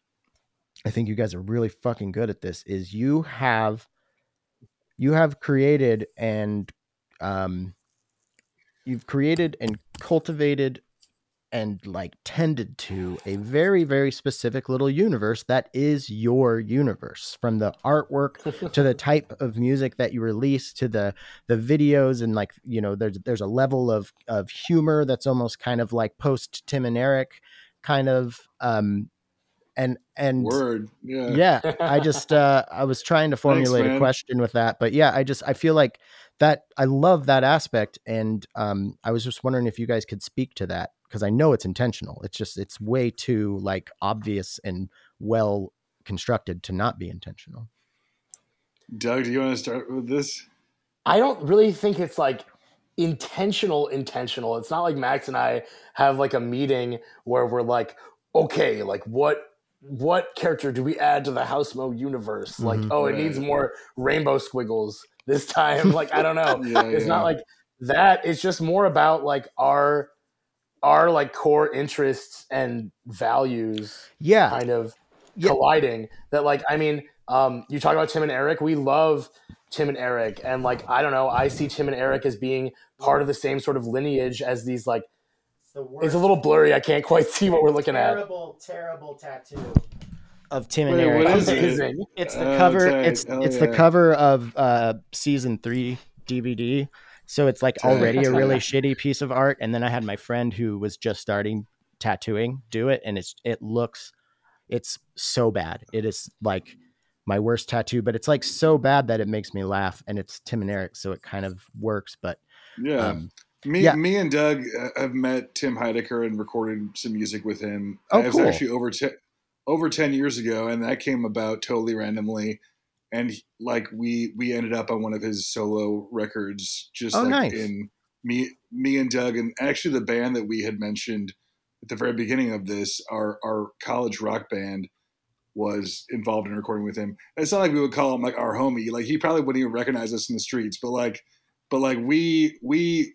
I think you guys are really fucking good at this. Is you have you have created and um you've created and cultivated and like tended to a very very specific little universe that is your universe from the artwork to the type of music that you release to the the videos and like you know there's there's a level of of humor that's almost kind of like post Tim and Eric kind of um and and word. Yeah, yeah i just uh i was trying to formulate a question with that but yeah i just i feel like that i love that aspect and um i was just wondering if you guys could speak to that because i know it's intentional it's just it's way too like obvious and well constructed to not be intentional Doug, do you want to start with this? I don't really think it's like intentional intentional. It's not like Max and I have like a meeting where we're like, okay, like what what character do we add to the HausMo universe? Like, Mhm. oh, it Right. needs more rainbow squiggles this time. Like, I don't know. Yeah, it's yeah. not like that it's just more about like our our like core interests and values Yeah. kind of Yeah. colliding that like i mean um you talk about tim and eric we love tim and eric and like i don't know i see tim and eric as being part of the same sort of lineage as these like It's the it's a little blurry i can't quite see what we're looking at terrible, terrible tattoo. Of Tim and Wait, Eric. what is it? It's the Oh, cover. tight. It's Hell it's the cover of uh season three DVD. So it's like already a really shitty piece of art. And then I had my friend who was just starting tattooing do it, and it's it looks it's so bad. It is like my worst tattoo, but it's like so bad that it makes me laugh. And it's Tim and Eric, so it kind of works. But Yeah. um, Me, Yeah. me and Doug uh, have met Tim Heidecker and recorded some music with him. Oh, it was cool. actually over ten, over ten years ago, and that came about totally randomly. And he- like we we ended up on one of his solo records, just Oh, like nice. in me me and Doug, and actually the band that we had mentioned at the very beginning of this, our our college rock band was involved in recording with him. And it's not like we would call him like our homie. Like he probably wouldn't even recognize us in the streets, but like but like we we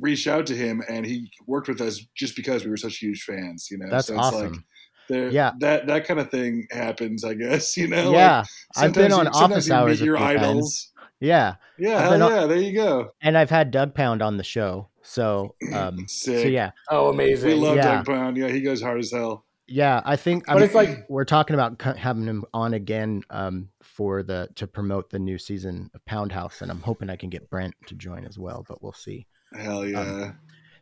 reached out to him and he worked with us just because we were such huge fans, you know. that's so it's awesome. like there Yeah. that that kind of thing happens, I guess, you know. yeah, Like, I've been on you- office you hours meet with your your idols. yeah, Yeah, hell on- yeah, there you go. and I've had Doug Pound on the show. So um, Sick. so yeah, oh amazing We love Yeah. Doug Pound. Yeah, he goes hard as hell. Yeah, I think. But I'm- it's like- we're talking about having him on again um, for the to promote the new season of Pound House, and I'm hoping I can get Brent to join as well, but we'll see. Hell yeah.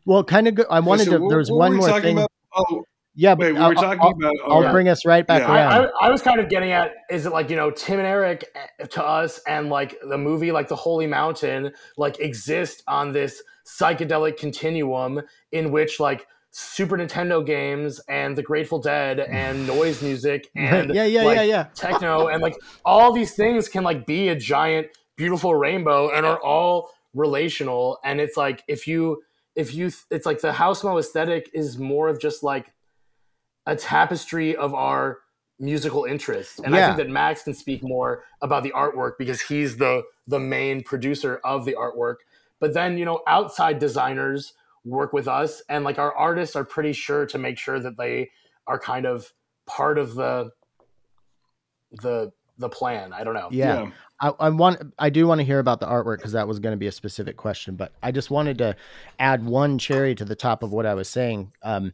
Well, kind of. Go- I wanted So to. what- There was one more thing. about? Oh, yeah, wait, but we I'll, were talking I'll, about. I'll our- bring us right back Yeah. around. I, I, I was kind of getting at is it like you know Tim and Eric eh, to us and like the movie like the Holy Mountain like exist on this psychedelic continuum in which like Super Nintendo games and the Grateful Dead and noise music and yeah, yeah, like, yeah, yeah. techno and like all these things can like be a giant beautiful rainbow and are all relational and it's like if you if you it's like the house HausMo aesthetic is more of just like a tapestry of our musical interests. And i think that max can speak more about the artwork because he's the the main producer of the artwork. But then you know outside designers work with us and like our artists are pretty sure to make sure that they are kind of part of the the the plan. I don't know. Yeah. I, I want I do want to hear about the artwork because that was going to be a specific question, but I just wanted to add one cherry to the top of what I was saying. Um,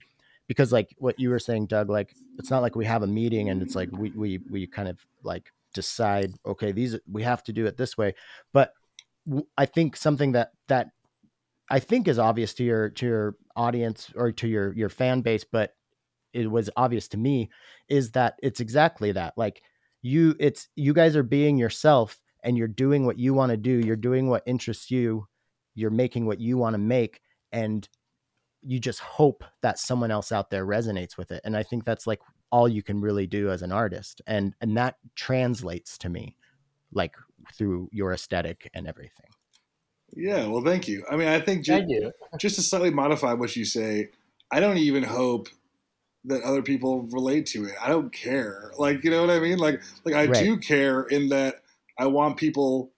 because like what you were saying, Doug, like it's not like we have a meeting and it's like we we we kind of like decide, okay, these we have to do it this way. But I think something that that I think is obvious to your to your audience or to your your fan base, but it was obvious to me is that it's exactly that. Like you it's you guys are being yourself and you're doing what you want to do you're doing what interests you you're making what you want to make and you just hope that someone else out there resonates with it and i think that's like all you can really do as an artist and and that translates to me like through your aesthetic and everything Yeah, well, thank you. I mean, I think ju- thank you just to slightly modify what you say, I don't even hope that other people relate to it. I don't care. Like, you know what I mean? Like, like I Right. do care in that I want people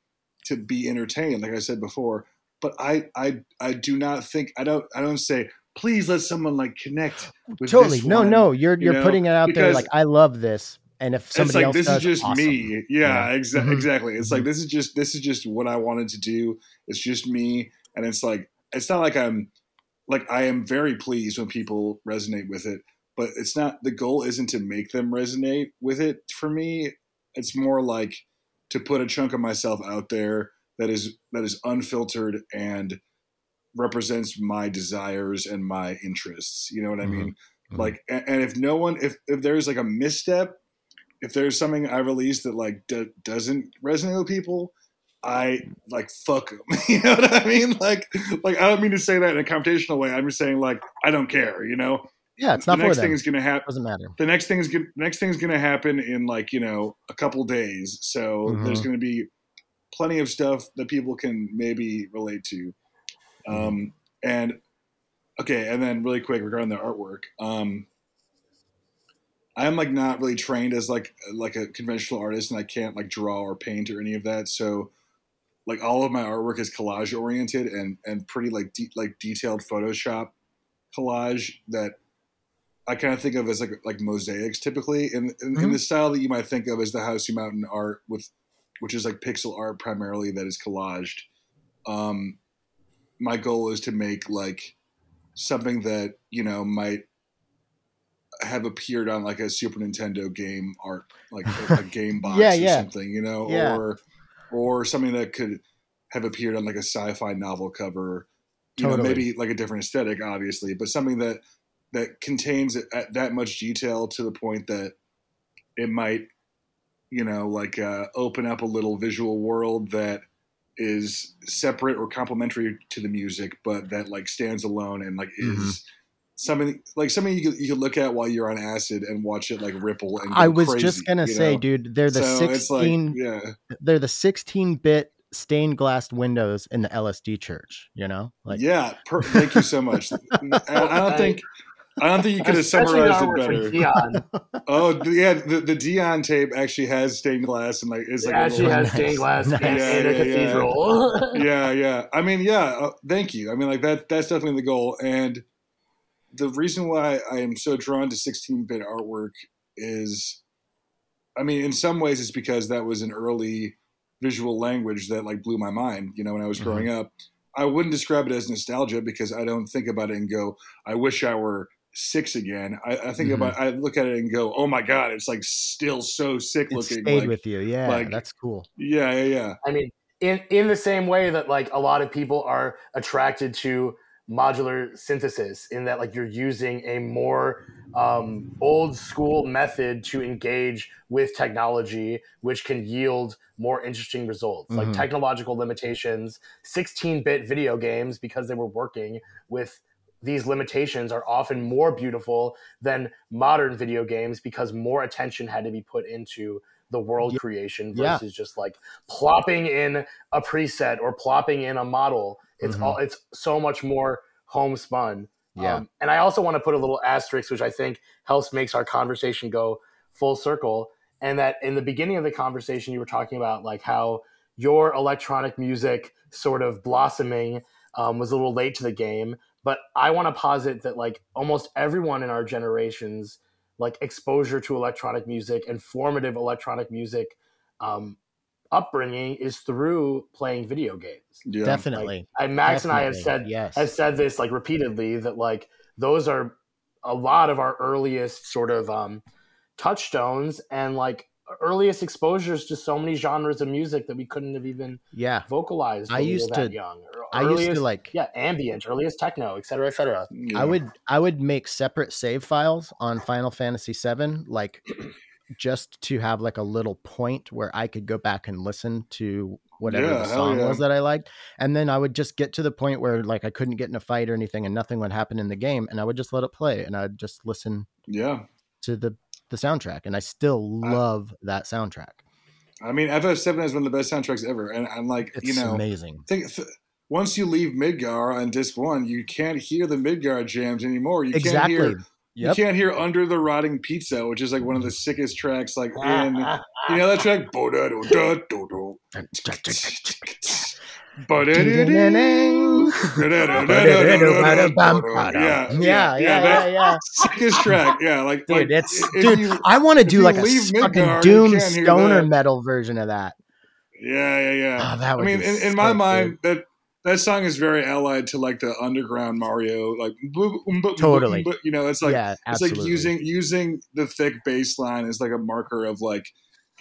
to be entertained, like I said before. But I, I, I do not think I don't. I don't say please let someone like connect with totally no one." no you're you you're know, putting it out there like i love this and if It's somebody like else this does, is just awesome. me. Yeah, Yeah. exa- Mhm. exactly. It's like Mhm. this is just this is just what I wanted to do. It's just me, and it's like it's not like I'm like I am very pleased when people resonate with it, but it's not the goal isn't to make them resonate with it for me. It's more like to put a chunk of myself out there that is that is unfiltered and represents my desires and my interests. You know what I Mhm. mean? Mhm. Like, and, and if no one, if if there's like a misstep, if there's something I release that like do, doesn't resonate with people, I like fuck them. you know what I mean? Like, like I don't mean to say that in a confrontational way. I'm just saying like I don't care. You know, yeah it's the not for next thing is gonna happen. doesn't matter The next thing is gonna, next thing is gonna happen in like you know a couple days. So Mhm. there's gonna be plenty of stuff that people can maybe relate to. Um, and okay, and then really quick regarding the artwork. Um, I'm like not really trained as like like a conventional artist, and I can't like draw or paint or any of that. So like all of my artwork is collage oriented and and pretty like de- like detailed Photoshop collage that I kind of think of as like like mosaics typically in in, in Mhm. the style that you might think of as the Hausu Mountain art with which is like pixel art primarily that is collaged. Um, my goal is to make like something that you know might have appeared on like a Super Nintendo game art, like a, a game box Yeah, or yeah. something, you know, Yeah. or or something that could have appeared on like a sci-fi novel cover. You know, Totally. maybe like a different aesthetic, obviously, but something that that contains at that much detail to the point that it might, you know, like uh, open up a little visual world that is separate or complementary to the music, but that like stands alone and like is Mhm. something like something you could, you could look at while you're on acid and watch it like ripple. And I was crazy, just gonna say, know? dude, they're the so it's like, sixteen. yeah, They're the sixteen bit stained glass windows in the LSD church. You know, like yeah. Per- thank you so much. I, I don't think I don't think you could have summarized it better. Dion. Oh yeah, the, the Dion tape actually has stained glass and like is like a actually has Nice. stained glass Nice. and, Yeah, and a yeah, yeah. cathedral. yeah, yeah. I mean, yeah. Uh, thank you. I mean, like that. That's definitely the goal. And the reason why I am so drawn to 16-bit artwork is, I mean, in some ways, it's because that was an early visual language that like blew my mind. You know, when I was Mhm. growing up, I wouldn't describe it as nostalgia because I don't think about it and go, "I wish I were." Six again. I, I think Mhm. about. I look at it and go, "Oh my god, it's like still so sick it looking." stayed like, with you. Yeah, like- that's cool. yeah, yeah, yeah. I mean, in in the same way that like a lot of people are attracted to modular synthesis, in that like you're using a more um, old school method to engage with technology, which can yield more interesting results. Like Mhm. technological limitations, 16-bit video games because they were working with these limitations are often more beautiful than modern video games because more attention had to be put into the world Yeah. creation Yeah. versus just like plopping in a preset or plopping in a model. It's Mhm. all it's so much more homespun. Yeah. Um, and I also want to put a little asterisk, which I think helps makes our conversation go full circle. And that in the beginning of the conversation, you were talking about like how your electronic music sort of blossoming um, was a little late to the game. But I want to posit that like almost everyone in our generations, like exposure to electronic music and formative electronic music um, upbringing is through playing video games. Yeah. Definitely. and Max and I have said yes. have said this like repeatedly that like those are a lot of our earliest sort of um, touchstones and like earliest exposures to so many genres of music that we couldn't have even yeah. vocalized. I when we were used that to- young. Or I used to like. yeah, ambient, earliest techno, et cetera, et cetera. Yeah. I would I would make separate save files on Final Fantasy VII, like just to have like a little point where I could go back and listen to whatever Yeah, the song yeah. was that I liked, and then I would just get to the point where like I couldn't get in a fight or anything, and nothing would happen in the game, and I would just let it play, and I'd just listen Yeah. to the the soundtrack, and I still I- love that soundtrack. I mean, FF7 is one of the best soundtracks ever, and I'm like, It's you know, amazing. think th- once you leave Midgar on disc one, you can't hear the Midgar jams anymore. You Exactly. can't hear Yep. you can't hear Under the Rotting Pizza, which is like one of the sickest tracks. Like in you know that track. Bo-da-do-da-do-do. Bo-da-do-do. Yeah, Yeah, yeah, yeah, sickest track. Yeah, like Dude, like, it's dude. you- I want to do like a leave s- Midgar, fucking doom stoner metal version of that. Yeah, yeah, yeah. Oh, that I mean, in, in my dude. mind, that that song is very allied to like the underground Mario, like boop, um, Totally. boop, You know, it's like yeah, it's like using using the thick bass line as like a marker of like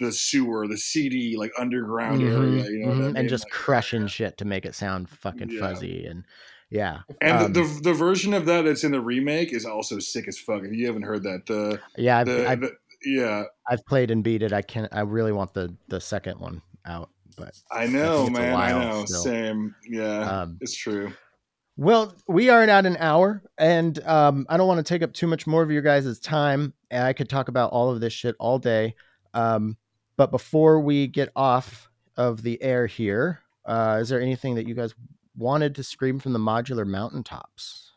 the sewer, the CD, like underground Mhm, area. You know, I mhm, mean? and just Like, crushing shit to make it sound fucking Yeah. fuzzy and yeah. And um, the, the the version of that that's in the remake is also sick as fuck. If you haven't heard that, the Yeah, I've, the, I've, the yeah, I've played and beat it. I can. I really want the the second one out, but I know, a man. I know. still. Same. Yeah, um, it's true. Well, we are at an hour, and um, I don't want to take up too much more of your guys' time. And I could talk about all of this shit all day. Um, but before we get off of the air here, uh, is there anything that you guys wanted to scream from the modular mountaintops?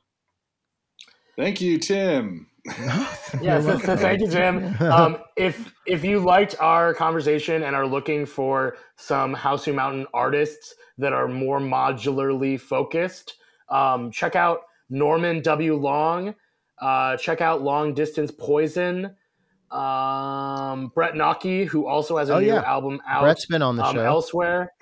Thank you, Tim. Yeah, so, so thank you, Jim. Um, if if you liked our conversation and are looking for some Hausu Mountain artists that are more modularly focused, um, check out Norman W. Long. Uh, check out Long Distance Poison. Um, Brett Naucke, who also has a Oh, new yeah. album out Brett's been on the um, show. elsewhere.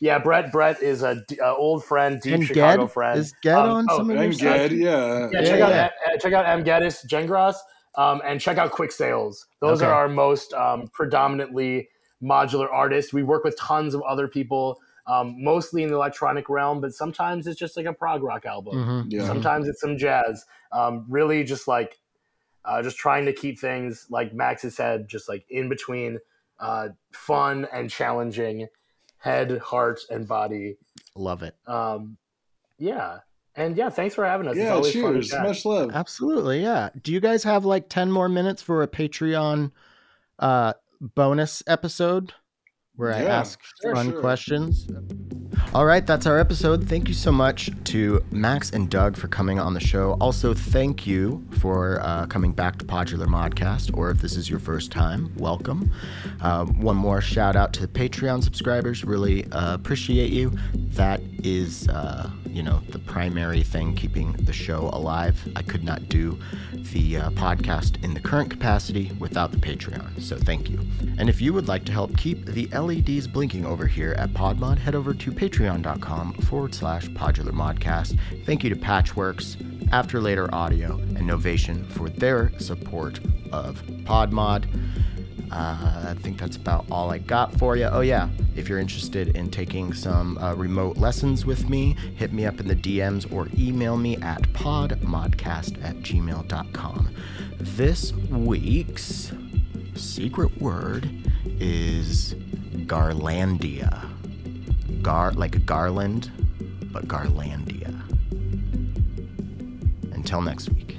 Yeah, Brett. Brett is a d- uh, old friend, deep and Chicago Ged friend. is Ged Um, on oh, some of your And stuff? Ged, yeah. yeah, Yeah, check out yeah. uh, check out M. Geddes, Gengras, um, and check out Quicksails. Those Okay. are our most um, predominantly modular artists. We work with tons of other people, um, mostly in the electronic realm, but sometimes it's just like a prog rock album. Mhm. Yeah. Sometimes it's some jazz. Um, really, just like uh, just trying to keep things like Max has said, just like in between uh, fun and challenging, head, heart, and body. Love it. Um, yeah, and yeah, thanks for having us. Yeah, always cheers. chat. Much love. Absolutely, yeah. Do you guys have like 10 more minutes for a Patreon uh bonus episode where I ask sure, fun sure. questions? All right, that's our episode. Thank you so much to Max and Doug for coming on the show. Also, thank you for uh, coming back to Podular Modcast, or if this is your first time, welcome. Uh, one more shout out to the Patreon subscribers. Really uh, appreciate you. That is, uh, you know, the primary thing keeping the show alive. I could not do the uh, podcast in the current capacity without the Patreon. So thank you. And if you would like to help keep the LEDs blinking over here at Podmod, head over to patreon.com forward slash podular modcast. Thank you to Patchwerks, After Later Audio, and Novation for their support of Podmod. Uh, I think that's about all I got for you. Oh, yeah. If you're interested in taking some uh, remote lessons with me, hit me up in the DMs or email me at podmodcast at gmail.com. This week's secret word is Garlandia. Gar, like a garland, but Garlandia. Until next week.